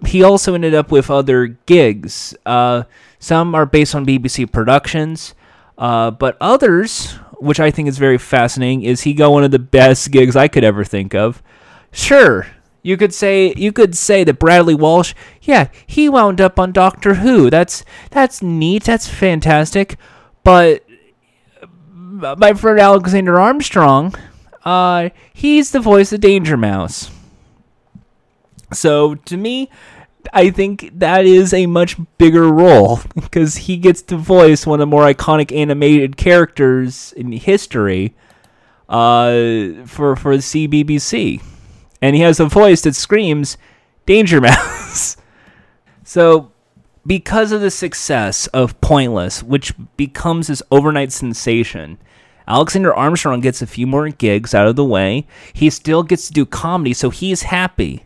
he also ended up with other gigs. Uh, some are based on BBC productions, uh, but others, which I think is very fascinating, is he got one of the best gigs I could ever think of. Sure, you could say you could say that Bradley Walsh, yeah, he wound up on Doctor Who. That's that's neat. That's fantastic. But my friend Alexander Armstrong, uh, he's the voice of Danger Mouse. So to me, I think that is a much bigger role because he gets to voice one of the more iconic animated characters in history uh, for for the CBBC and he has a voice that screams Danger Mouse. so, because of the success of Pointless, which becomes this overnight sensation, Alexander Armstrong gets a few more gigs out of the way. He still gets to do comedy, so he's happy.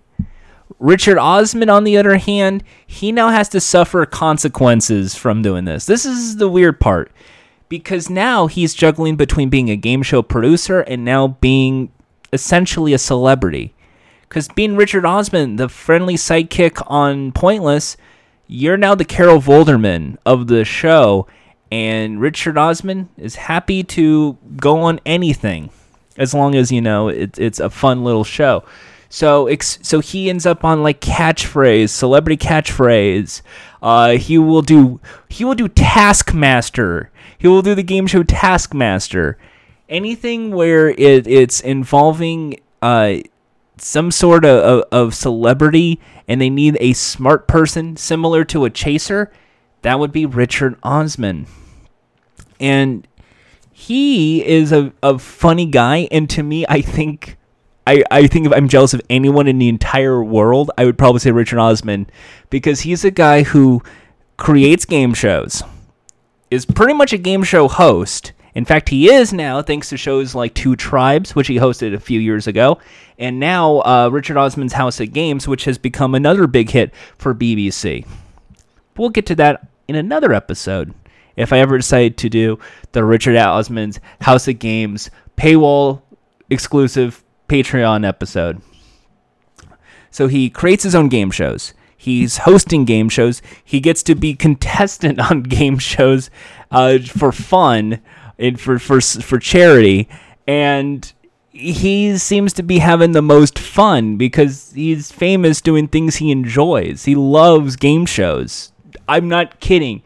Richard Osman, on the other hand, he now has to suffer consequences from doing this. This is the weird part because now he's juggling between being a game show producer and now being essentially a celebrity. Because being Richard Osman, the friendly sidekick on Pointless, you're now the Carol Vorderman of the show, and Richard Osman is happy to go on anything as long as you know it, it's a fun little show. So ex- so he ends up on like catchphrase, celebrity catchphrase. Uh, he will do he will do Taskmaster. He will do the game show Taskmaster. Anything where it, it's involving uh, some sort of, of, of celebrity and they need a smart person similar to a chaser, that would be Richard Osman. And he is a, a funny guy, and to me, I think I, I think if I'm jealous of anyone in the entire world, I would probably say Richard Osman because he's a guy who creates game shows, is pretty much a game show host. In fact, he is now, thanks to shows like Two Tribes, which he hosted a few years ago, and now uh, Richard Osman's House of Games, which has become another big hit for BBC. We'll get to that in another episode if I ever decide to do the Richard Osman's House of Games paywall exclusive Patreon episode. So he creates his own game shows. He's hosting game shows. He gets to be contestant on game shows uh, for fun and for, for for charity, and he seems to be having the most fun because he's famous doing things he enjoys. He loves game shows. I'm not kidding.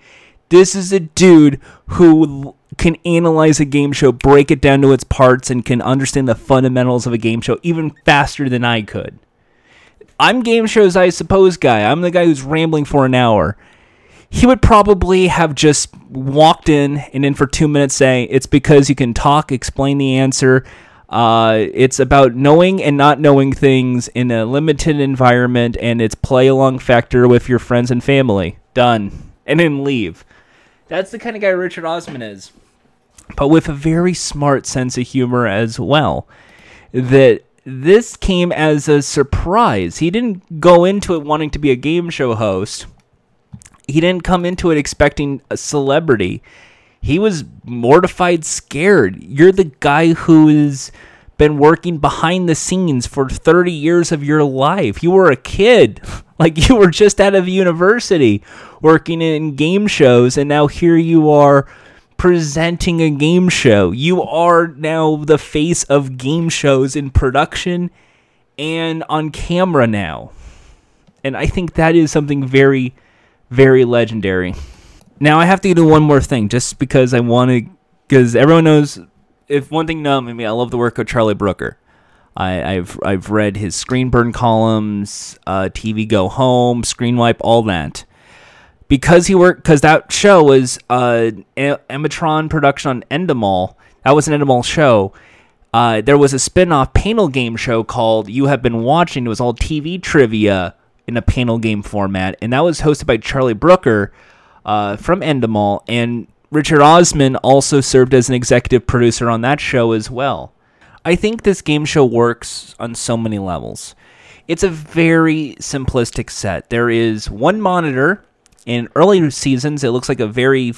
This is a dude who can analyze a game show, break it down to its parts, and can understand the fundamentals of a game show even faster than I could. I'm game shows, I suppose, guy. I'm the guy who's rambling for an hour. He would probably have just walked in and in for two minutes say, It's because you can talk, explain the answer. Uh, it's about knowing and not knowing things in a limited environment, and it's play along factor with your friends and family. Done. And then leave. That's the kind of guy Richard Osman is. But with a very smart sense of humor as well. That this came as a surprise. He didn't go into it wanting to be a game show host. He didn't come into it expecting a celebrity. He was mortified, scared. You're the guy who's been working behind the scenes for 30 years of your life. You were a kid. Like you were just out of university working in game shows, and now here you are presenting a game show. You are now the face of game shows in production and on camera now. And I think that is something very, very legendary. Now I have to do one more thing just because I want to, because everyone knows, if one thing know me, I love the work of Charlie Brooker. I, have I've read his Screen Burn columns, uh, TV Go Home, Screen Wipe, all that. Because he worked, because that show was uh, Emitron production on Endemol. That was an Endemol show. Uh, there was a spin-off panel game show called You Have Been Watching. It was all TV trivia in a panel game format, and that was hosted by Charlie Brooker uh, from Endemol, and Richard Osman also served as an executive producer on that show as well. I think this game show works on so many levels. It's a very simplistic set. There is one monitor. In early seasons, it looks like a very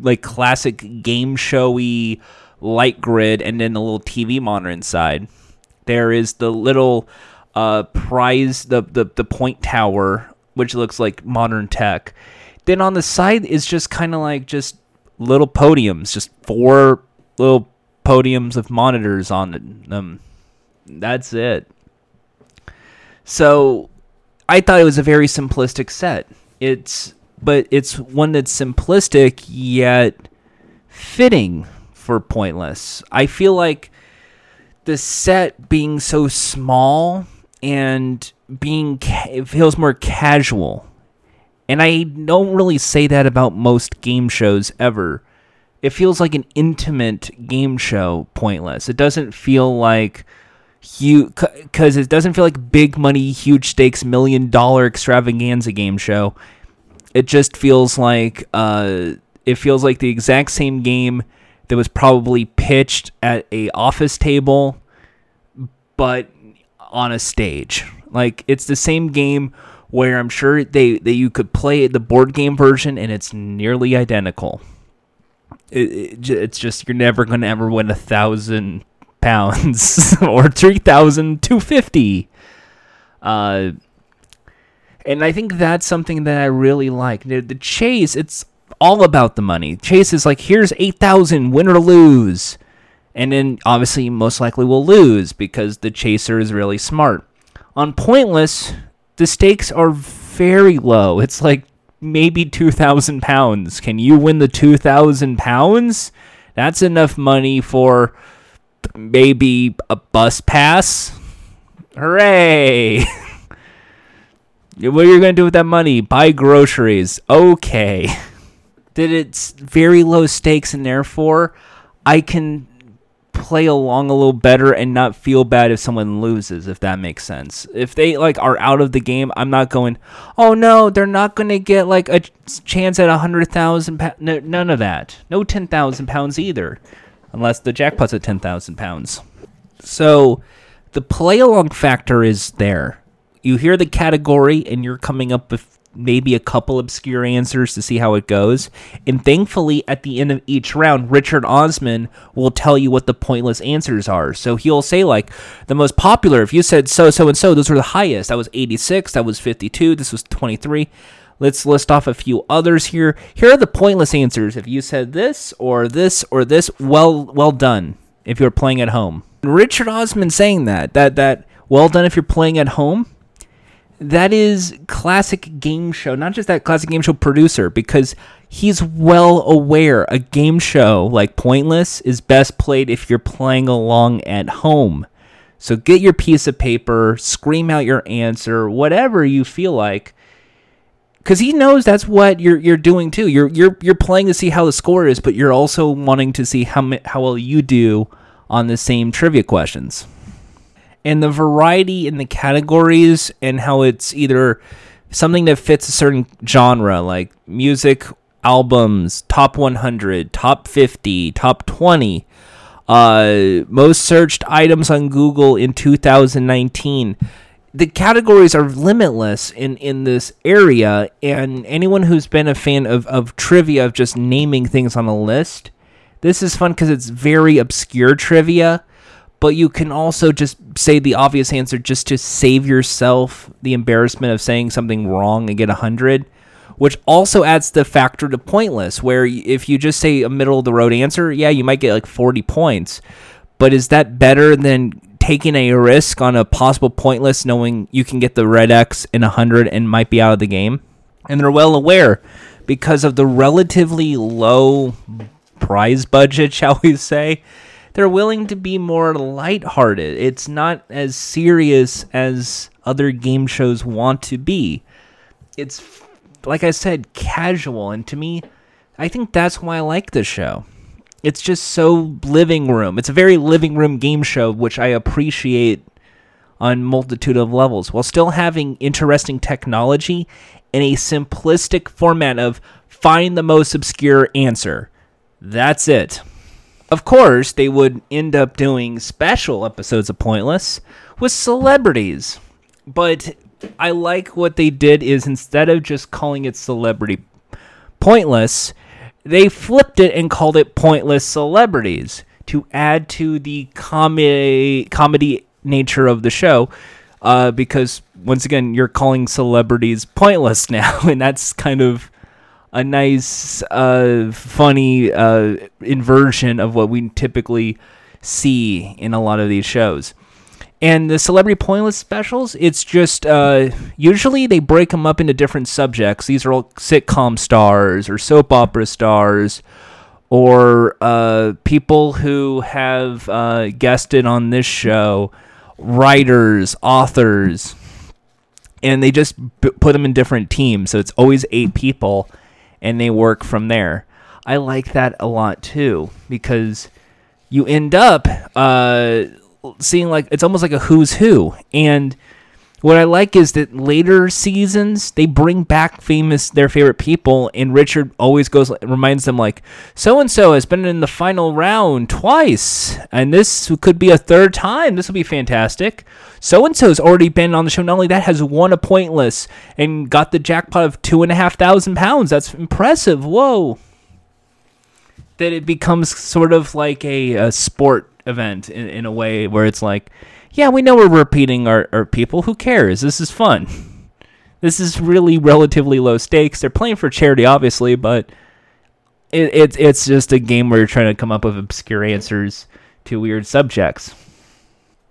like classic game showy light grid, and then a little TV monitor inside. There is the little uh, prize, the, the the point tower, which looks like modern tech. Then on the side is just kind of like just little podiums, just four little podiums of monitors on them. That's it. So I thought it was a very simplistic set. It's but it's one that's simplistic yet fitting for pointless. I feel like the set being so small and being ca- it feels more casual. And I don't really say that about most game shows ever. It feels like an intimate game show pointless. It doesn't feel like huge because it doesn't feel like big money huge stakes million dollar extravaganza game show. It just feels like uh it feels like the exact same game that was probably pitched at a office table but on a stage like it's the same game where i'm sure they that you could play the board game version and it's nearly identical it, it, it's just you're never to ever win a thousand pounds or three thousand two fifty. Uh, and I think that's something that I really like. The, the chase, it's all about the money. Chase is like, here's eight thousand, win or lose, and then obviously most likely will lose because the chaser is really smart. On Pointless, the stakes are very low. It's like maybe 2,000 pounds. Can you win the 2,000 pounds? That's enough money for maybe a bus pass. Hooray! what are you going to do with that money? Buy groceries. Okay. That it's very low stakes and therefore I can play along a little better and not feel bad if someone loses if that makes sense. If they like are out of the game i'm not going oh no they're not going to get like a chance at a hundred thousand pounds no, none of that. No 10000 pounds either unless the jackpot's at 10000 pounds. So the play along factor is there. You hear the category and you're coming up with maybe a couple obscure answers to see how it goes. And thankfully, at the end of each round, Richard Osman will tell you what the pointless answers are. So he'll say, like, the most popular, if you said so, so, and so, those were the highest. That was 86, that was 52, this was 23. Let's list off a few others here. Here are the pointless answers. If you said this or this or this, well, well done. If you're playing at home, Richard Osman saying that that that well done if you're playing at home that is classic game show, not just that classic game show producer, because he's well aware a game show like Pointless is best played if you're playing along at home. So get your piece of paper, scream out your answer, whatever you feel like. Cuz he knows that's what you're you're doing too. You're you're you're playing to see how the score is, but you're also wanting to see how how well you do on the same trivia questions and the variety in the categories and how it's either something that fits a certain genre like music albums top 100 top 50 top 20 uh, most searched items on google in 2019 the categories are limitless in, in this area and anyone who's been a fan of, of trivia of just naming things on a list this is fun because it's very obscure trivia but you can also just say the obvious answer just to save yourself the embarrassment of saying something wrong and get a 100 which also adds the factor to pointless where if you just say a middle of the road answer yeah you might get like 40 points. But is that better than taking a risk on a possible pointless knowing you can get the red x in a 100 and might be out of the game? And they're well aware because of the relatively low prize budget shall we say they're willing to be more lighthearted. It's not as serious as other game shows want to be. It's like I said, casual, and to me, I think that's why I like this show. It's just so living room. It's a very living room game show, which I appreciate on multitude of levels, while still having interesting technology in a simplistic format of find the most obscure answer. That's it. Of course, they would end up doing special episodes of Pointless with celebrities. But I like what they did is instead of just calling it Celebrity Pointless, they flipped it and called it Pointless Celebrities to add to the comedy comedy nature of the show. Uh, because once again, you're calling celebrities pointless now, and that's kind of a nice, uh, funny uh, inversion of what we typically see in a lot of these shows. And the celebrity pointless specials, it's just uh, usually they break them up into different subjects. These are all sitcom stars or soap opera stars or uh, people who have uh, guested on this show, writers, authors, and they just b- put them in different teams. So it's always eight people and they work from there. I like that a lot too because you end up uh, seeing like it's almost like a who's who. And what I like is that later seasons they bring back famous their favorite people, and Richard always goes reminds them like so and so has been in the final round twice, and this could be a third time. This will be fantastic so and so's already been on the show. Not only that, has won a pointless and got the jackpot of two and a half thousand pounds. That's impressive. Whoa. That it becomes sort of like a, a sport event in, in a way where it's like, yeah, we know we're repeating our, our people. Who cares? This is fun. This is really relatively low stakes. They're playing for charity, obviously, but it, it, it's just a game where you're trying to come up with obscure answers to weird subjects.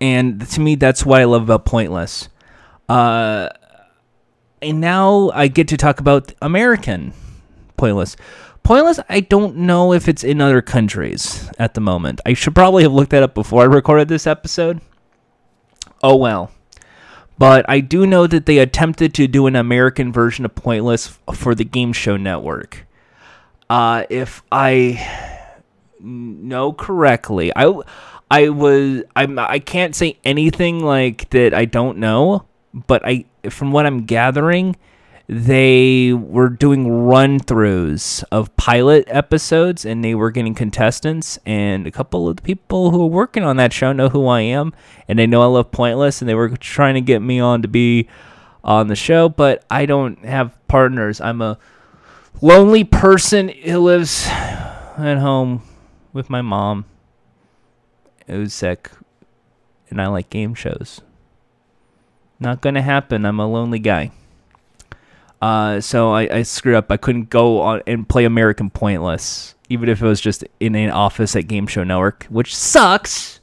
And to me, that's what I love about Pointless. Uh, and now I get to talk about American Pointless. Pointless, I don't know if it's in other countries at the moment. I should probably have looked that up before I recorded this episode. Oh well. But I do know that they attempted to do an American version of Pointless for the Game Show Network. Uh, if I know correctly, I I was I'm I can't say anything like that I don't know, but I from what I'm gathering, they were doing run throughs of pilot episodes and they were getting contestants and a couple of the people who are working on that show know who I am and they know I love Pointless and they were trying to get me on to be on the show, but I don't have partners. I'm a lonely person who lives at home with my mom who's sick and I like game shows. Not gonna happen. I'm a lonely guy. Uh, so I, I screwed up. I couldn't go on and play American Pointless, even if it was just in an office at Game Show Network, which sucks.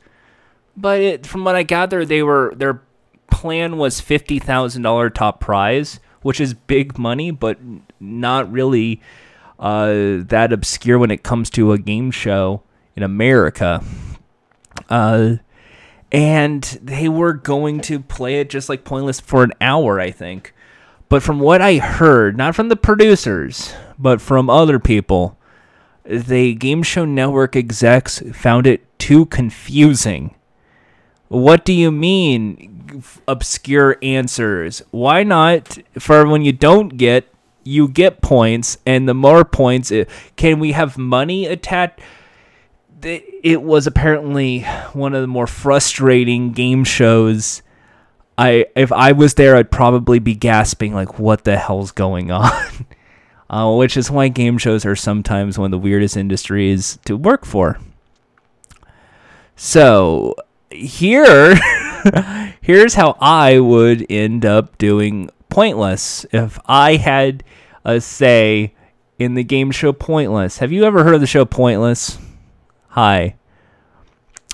But it, from what I gather, they were their plan was fifty thousand dollar top prize, which is big money, but not really uh, that obscure when it comes to a game show in America. Uh, and they were going to play it just like Pointless for an hour, I think. But from what I heard, not from the producers, but from other people, the Game Show Network execs found it too confusing. What do you mean, obscure answers? Why not, for when you don't get, you get points, and the more points, uh, can we have money attached? It was apparently one of the more frustrating game shows I if I was there, I'd probably be gasping like, "What the hell's going on?" uh, which is why game shows are sometimes one of the weirdest industries to work for. So here, here's how I would end up doing Pointless if I had a say in the game show Pointless. Have you ever heard of the show Pointless? Hi.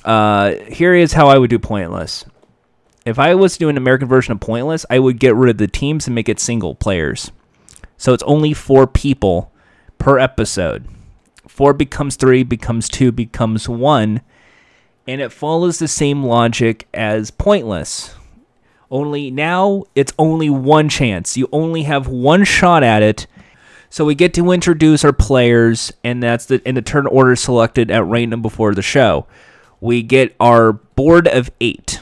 Uh, here is how I would do Pointless if I was to do an American version of Pointless, I would get rid of the teams and make it single players. So it's only four people per episode. Four becomes three, becomes two, becomes one. And it follows the same logic as Pointless. Only now it's only one chance. You only have one shot at it. So we get to introduce our players, and that's the and the turn order selected at random before the show. We get our board of eight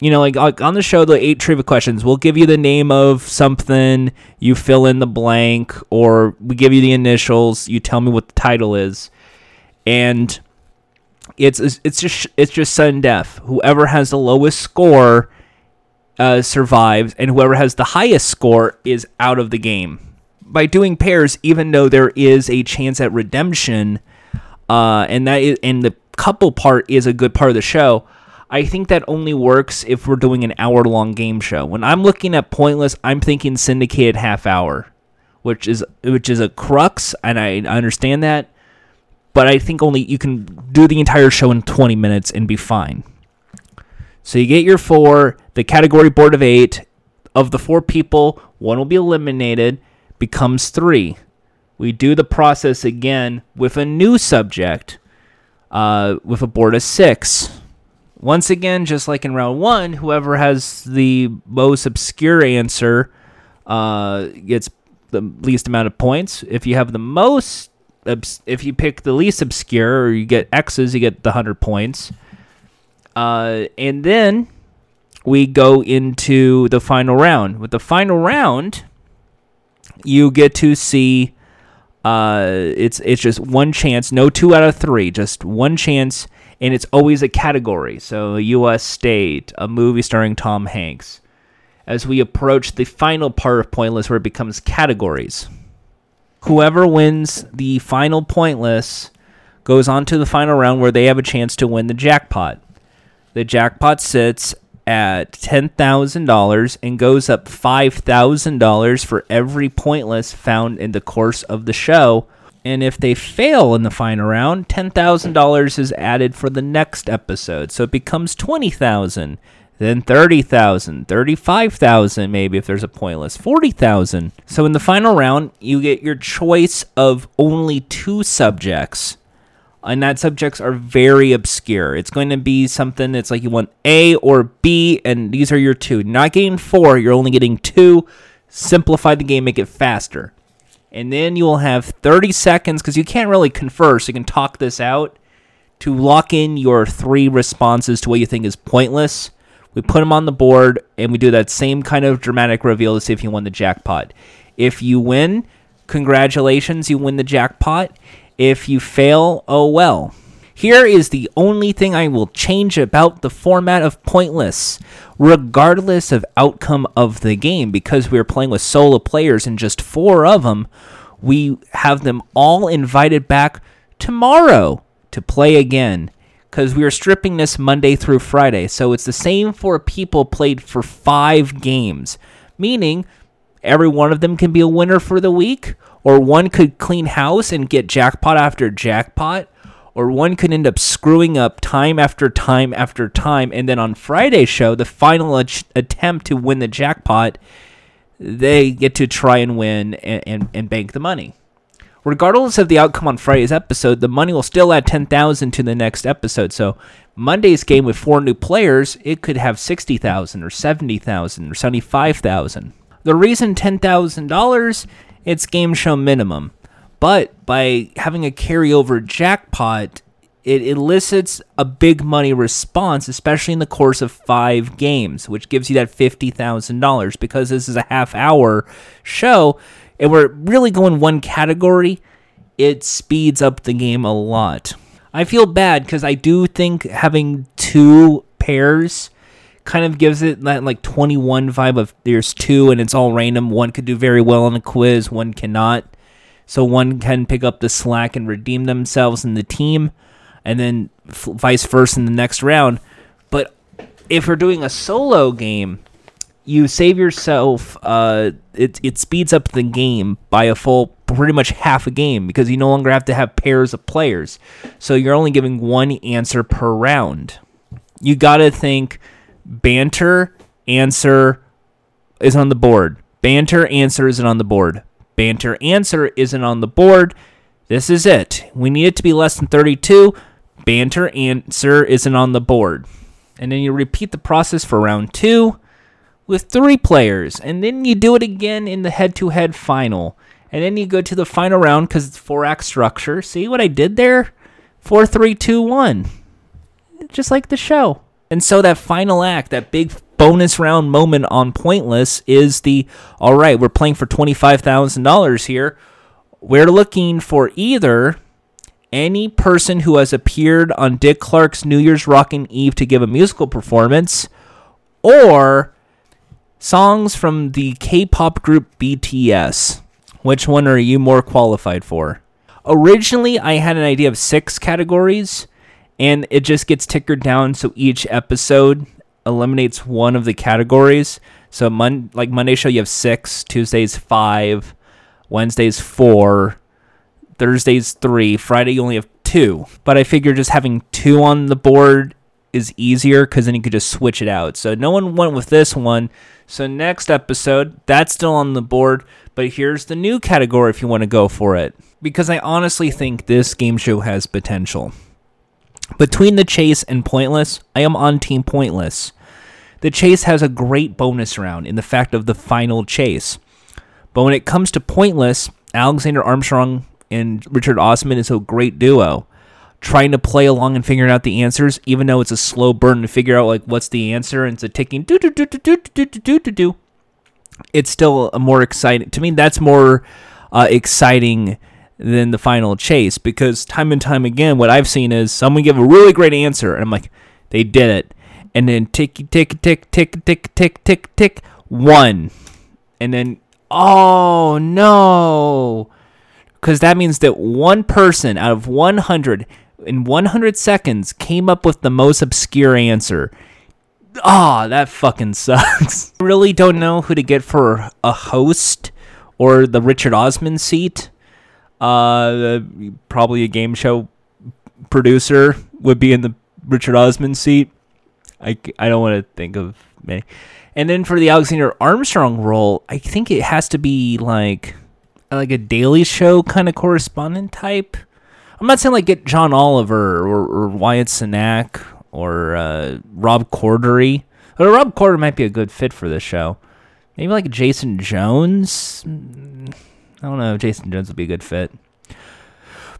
you know, like, like on the show, the eight trivia questions, we'll give you the name of something, you fill in the blank, or we give you the initials, you tell me what the title is, and it's it's just it's just sudden death. Whoever has the lowest score uh, survives, and whoever has the highest score is out of the game. By doing pairs, even though there is a chance at redemption, uh, and that is, and the couple part is a good part of the show I think that only works if we're doing an hour long game show. When I'm looking at pointless, I'm thinking syndicated half hour, which is which is a crux, and I understand that. But I think only you can do the entire show in 20 minutes and be fine. So you get your four, the category board of eight. Of the four people, one will be eliminated, becomes three. We do the process again with a new subject, uh, with a board of six once again, just like in round one, whoever has the most obscure answer uh, gets the least amount of points. If you have the most, if you pick the least obscure or you get X's, you get the 100 points. Uh, and then we go into the final round. With the final round, you get to see uh, it's it's just one chance, no two out of three, just one chance and it's always a category. So, a U.S. state, a movie starring Tom Hanks. As we approach the final part of Pointless, where it becomes categories, whoever wins the final Pointless goes on to the final round where they have a chance to win the jackpot. The jackpot sits at $10,000 and goes up $5,000 for every Pointless found in the course of the show and if they fail in the final round, $10,000 is added for the next episode. So it becomes 20,000. then 30,000, 35,000 maybe if there's a pointless, 40,000. So in the final round, you get your choice of only two subjects. And that subjects are very obscure. It's going to be something that's like you want A or B, and these are your two. Not getting four, you're only getting two. Simplify the game, make it faster. And then you will have 30 seconds because you can't really confer, so you can talk this out to lock in your three responses to what you think is pointless we put them on the board, and we do that same kind of dramatic reveal to see if you won the jackpot. If you win, congratulations, you win the jackpot. If you fail, oh well. Here is the only thing I will change about the format of Pointless, regardless of outcome of the game, because we're playing with solo players and just four of them. We have them all invited back tomorrow to play again because we are stripping this Monday through Friday. So it's the same for people played for five games, meaning every one of them can be a winner for the week, or one could clean house and get jackpot after jackpot, or one could end up screwing up time after time after time. And then on Friday's show, the final attempt to win the jackpot, they get to try and win and, and, and bank the money. Regardless of the outcome on Friday's episode, the money will still add 10,000 to the next episode. So Monday's game with four new players, it could have 60,000 or 70,000 or 75,000. The reason $10,000, it's game show minimum. But by having a carryover jackpot, it elicits a big money response, especially in the course of five games, which gives you that $50,000. Because this is a half hour show, and we're really going one category, it speeds up the game a lot. I feel bad because I do think having two pairs kind of gives it that like 21 vibe of there's two and it's all random. One could do very well on a quiz, one cannot. So one can pick up the slack and redeem themselves in the team, and then f- vice versa in the next round. But if we're doing a solo game, you save yourself. Uh, it it speeds up the game by a full, pretty much half a game because you no longer have to have pairs of players. So you're only giving one answer per round. You gotta think banter answer is on the board. Banter answer isn't on the board. Banter answer isn't on the board. This is it. We need it to be less than 32. Banter answer isn't on the board. And then you repeat the process for round two with three players, and then you do it again in the head-to-head final, and then you go to the final round because it's four-act structure. See what I did there? Four, three, two, one, just like the show. And so that final act, that big bonus round moment on Pointless, is the all right. We're playing for twenty five thousand dollars here. We're looking for either any person who has appeared on Dick Clark's New Year's Rockin' Eve to give a musical performance, or Songs from the K pop group BTS. Which one are you more qualified for? Originally, I had an idea of six categories, and it just gets tickered down so each episode eliminates one of the categories. So, mon- like Monday show, you have six, Tuesdays, five, Wednesdays, four, Thursdays, three, Friday, you only have two. But I figure just having two on the board is easier because then you could just switch it out. So, no one went with this one. So next episode, that's still on the board, but here's the new category if you want to go for it. Because I honestly think this game show has potential. Between the chase and pointless, I am on team pointless. The chase has a great bonus round in the fact of the final chase. But when it comes to pointless, Alexander Armstrong and Richard Osman is a great duo trying to play along and figuring out the answers, even though it's a slow burn to figure out like what's the answer and it's a ticking do do do do do do do do do do. It's still a more exciting to me. That's more uh, exciting than the final chase because time and time again, what I've seen is someone give a really great answer and I'm like, they did it, and then tick tick tick tick tick tick tick tick one, and then oh no because that means that one person out of 100 in 100 seconds came up with the most obscure answer. Ah, oh, that fucking sucks. really don't know who to get for a host or the Richard Osman seat. Uh, probably a game show producer would be in the Richard Osman seat. I, I don't want to think of many. And then for the Alexander Armstrong role, I think it has to be like like a Daily Show kind of correspondent type. I'm not saying like get John Oliver or, or Wyatt Cenac or uh, Rob Corddry. But Rob Corddry might be a good fit for this show. Maybe like Jason Jones. I don't know if Jason Jones would be a good fit.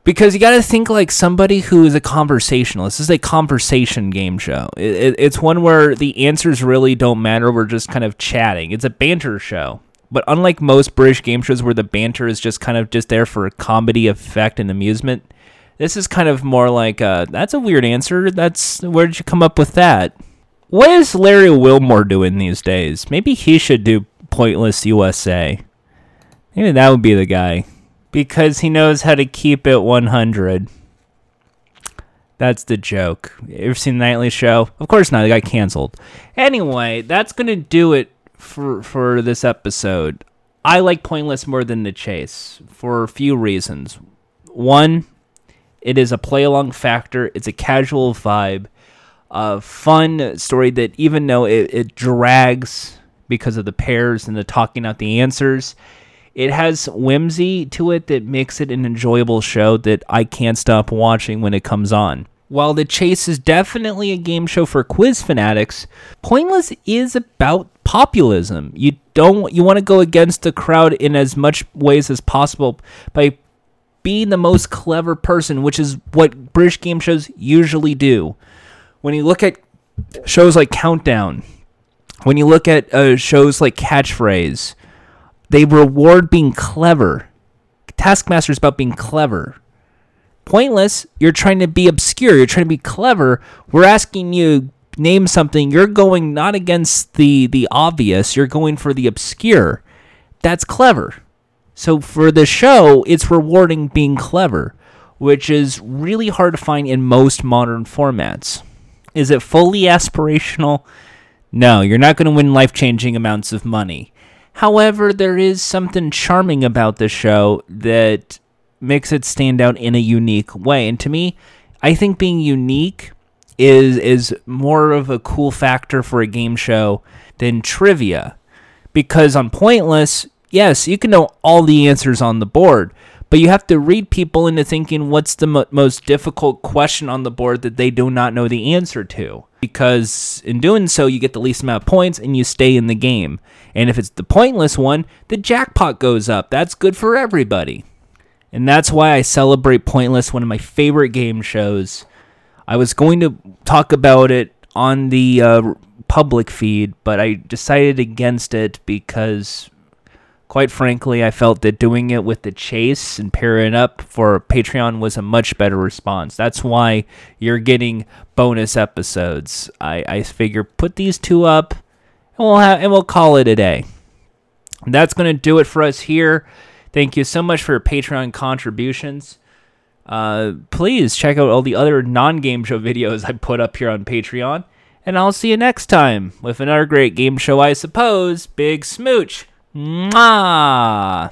Because you got to think like somebody who is a conversationalist. This is a conversation game show. It, it, it's one where the answers really don't matter. We're just kind of chatting. It's a banter show. But unlike most British game shows where the banter is just kind of just there for comedy effect and amusement, this is kind of more like, uh, that's a weird answer. That's where did you come up with that? What is Larry Wilmore doing these days? Maybe he should do Pointless USA. Maybe that would be the guy. Because he knows how to keep it 100. That's the joke. You ever seen the Nightly Show? Of course not. It got canceled. Anyway, that's going to do it for for this episode. I like Pointless more than The Chase for a few reasons. One, it is a play along factor. It's a casual vibe, a fun story that even though it, it drags because of the pairs and the talking out the answers, it has whimsy to it that makes it an enjoyable show that I can't stop watching when it comes on. While The Chase is definitely a game show for quiz fanatics, Pointless is about populism. You don't you want to go against the crowd in as much ways as possible by being the most clever person, which is what British game shows usually do. When you look at shows like Countdown, when you look at uh, shows like Catchphrase, they reward being clever. Taskmaster is about being clever. Pointless, you're trying to be obscure, you're trying to be clever. We're asking you name something, you're going not against the the obvious, you're going for the obscure. That's clever. So for the show, it's rewarding being clever, which is really hard to find in most modern formats. Is it fully aspirational? No, you're not going to win life changing amounts of money. However, there is something charming about the show that makes it stand out in a unique way. And to me, I think being unique is is more of a cool factor for a game show than trivia. Because on Pointless, yes, you can know all the answers on the board, but you have to read people into thinking what's the mo- most difficult question on the board that they do not know the answer to. Because in doing so, you get the least amount of points and you stay in the game. And if it's the pointless one, the jackpot goes up. That's good for everybody. And that's why I celebrate Pointless, one of my favorite game shows. I was going to talk about it on the uh, public feed, but I decided against it because quite frankly, I felt that doing it with the chase and pairing up for Patreon was a much better response. That's why you're getting bonus episodes. I, I figure put these two up and we'll have and we'll call it a day. That's gonna do it for us here. Thank you so much for your Patreon contributions. Uh, please check out all the other non-game show videos I put up here on Patreon. And I'll see you next time with another great game show, I suppose. Big smooch. 嗯啊。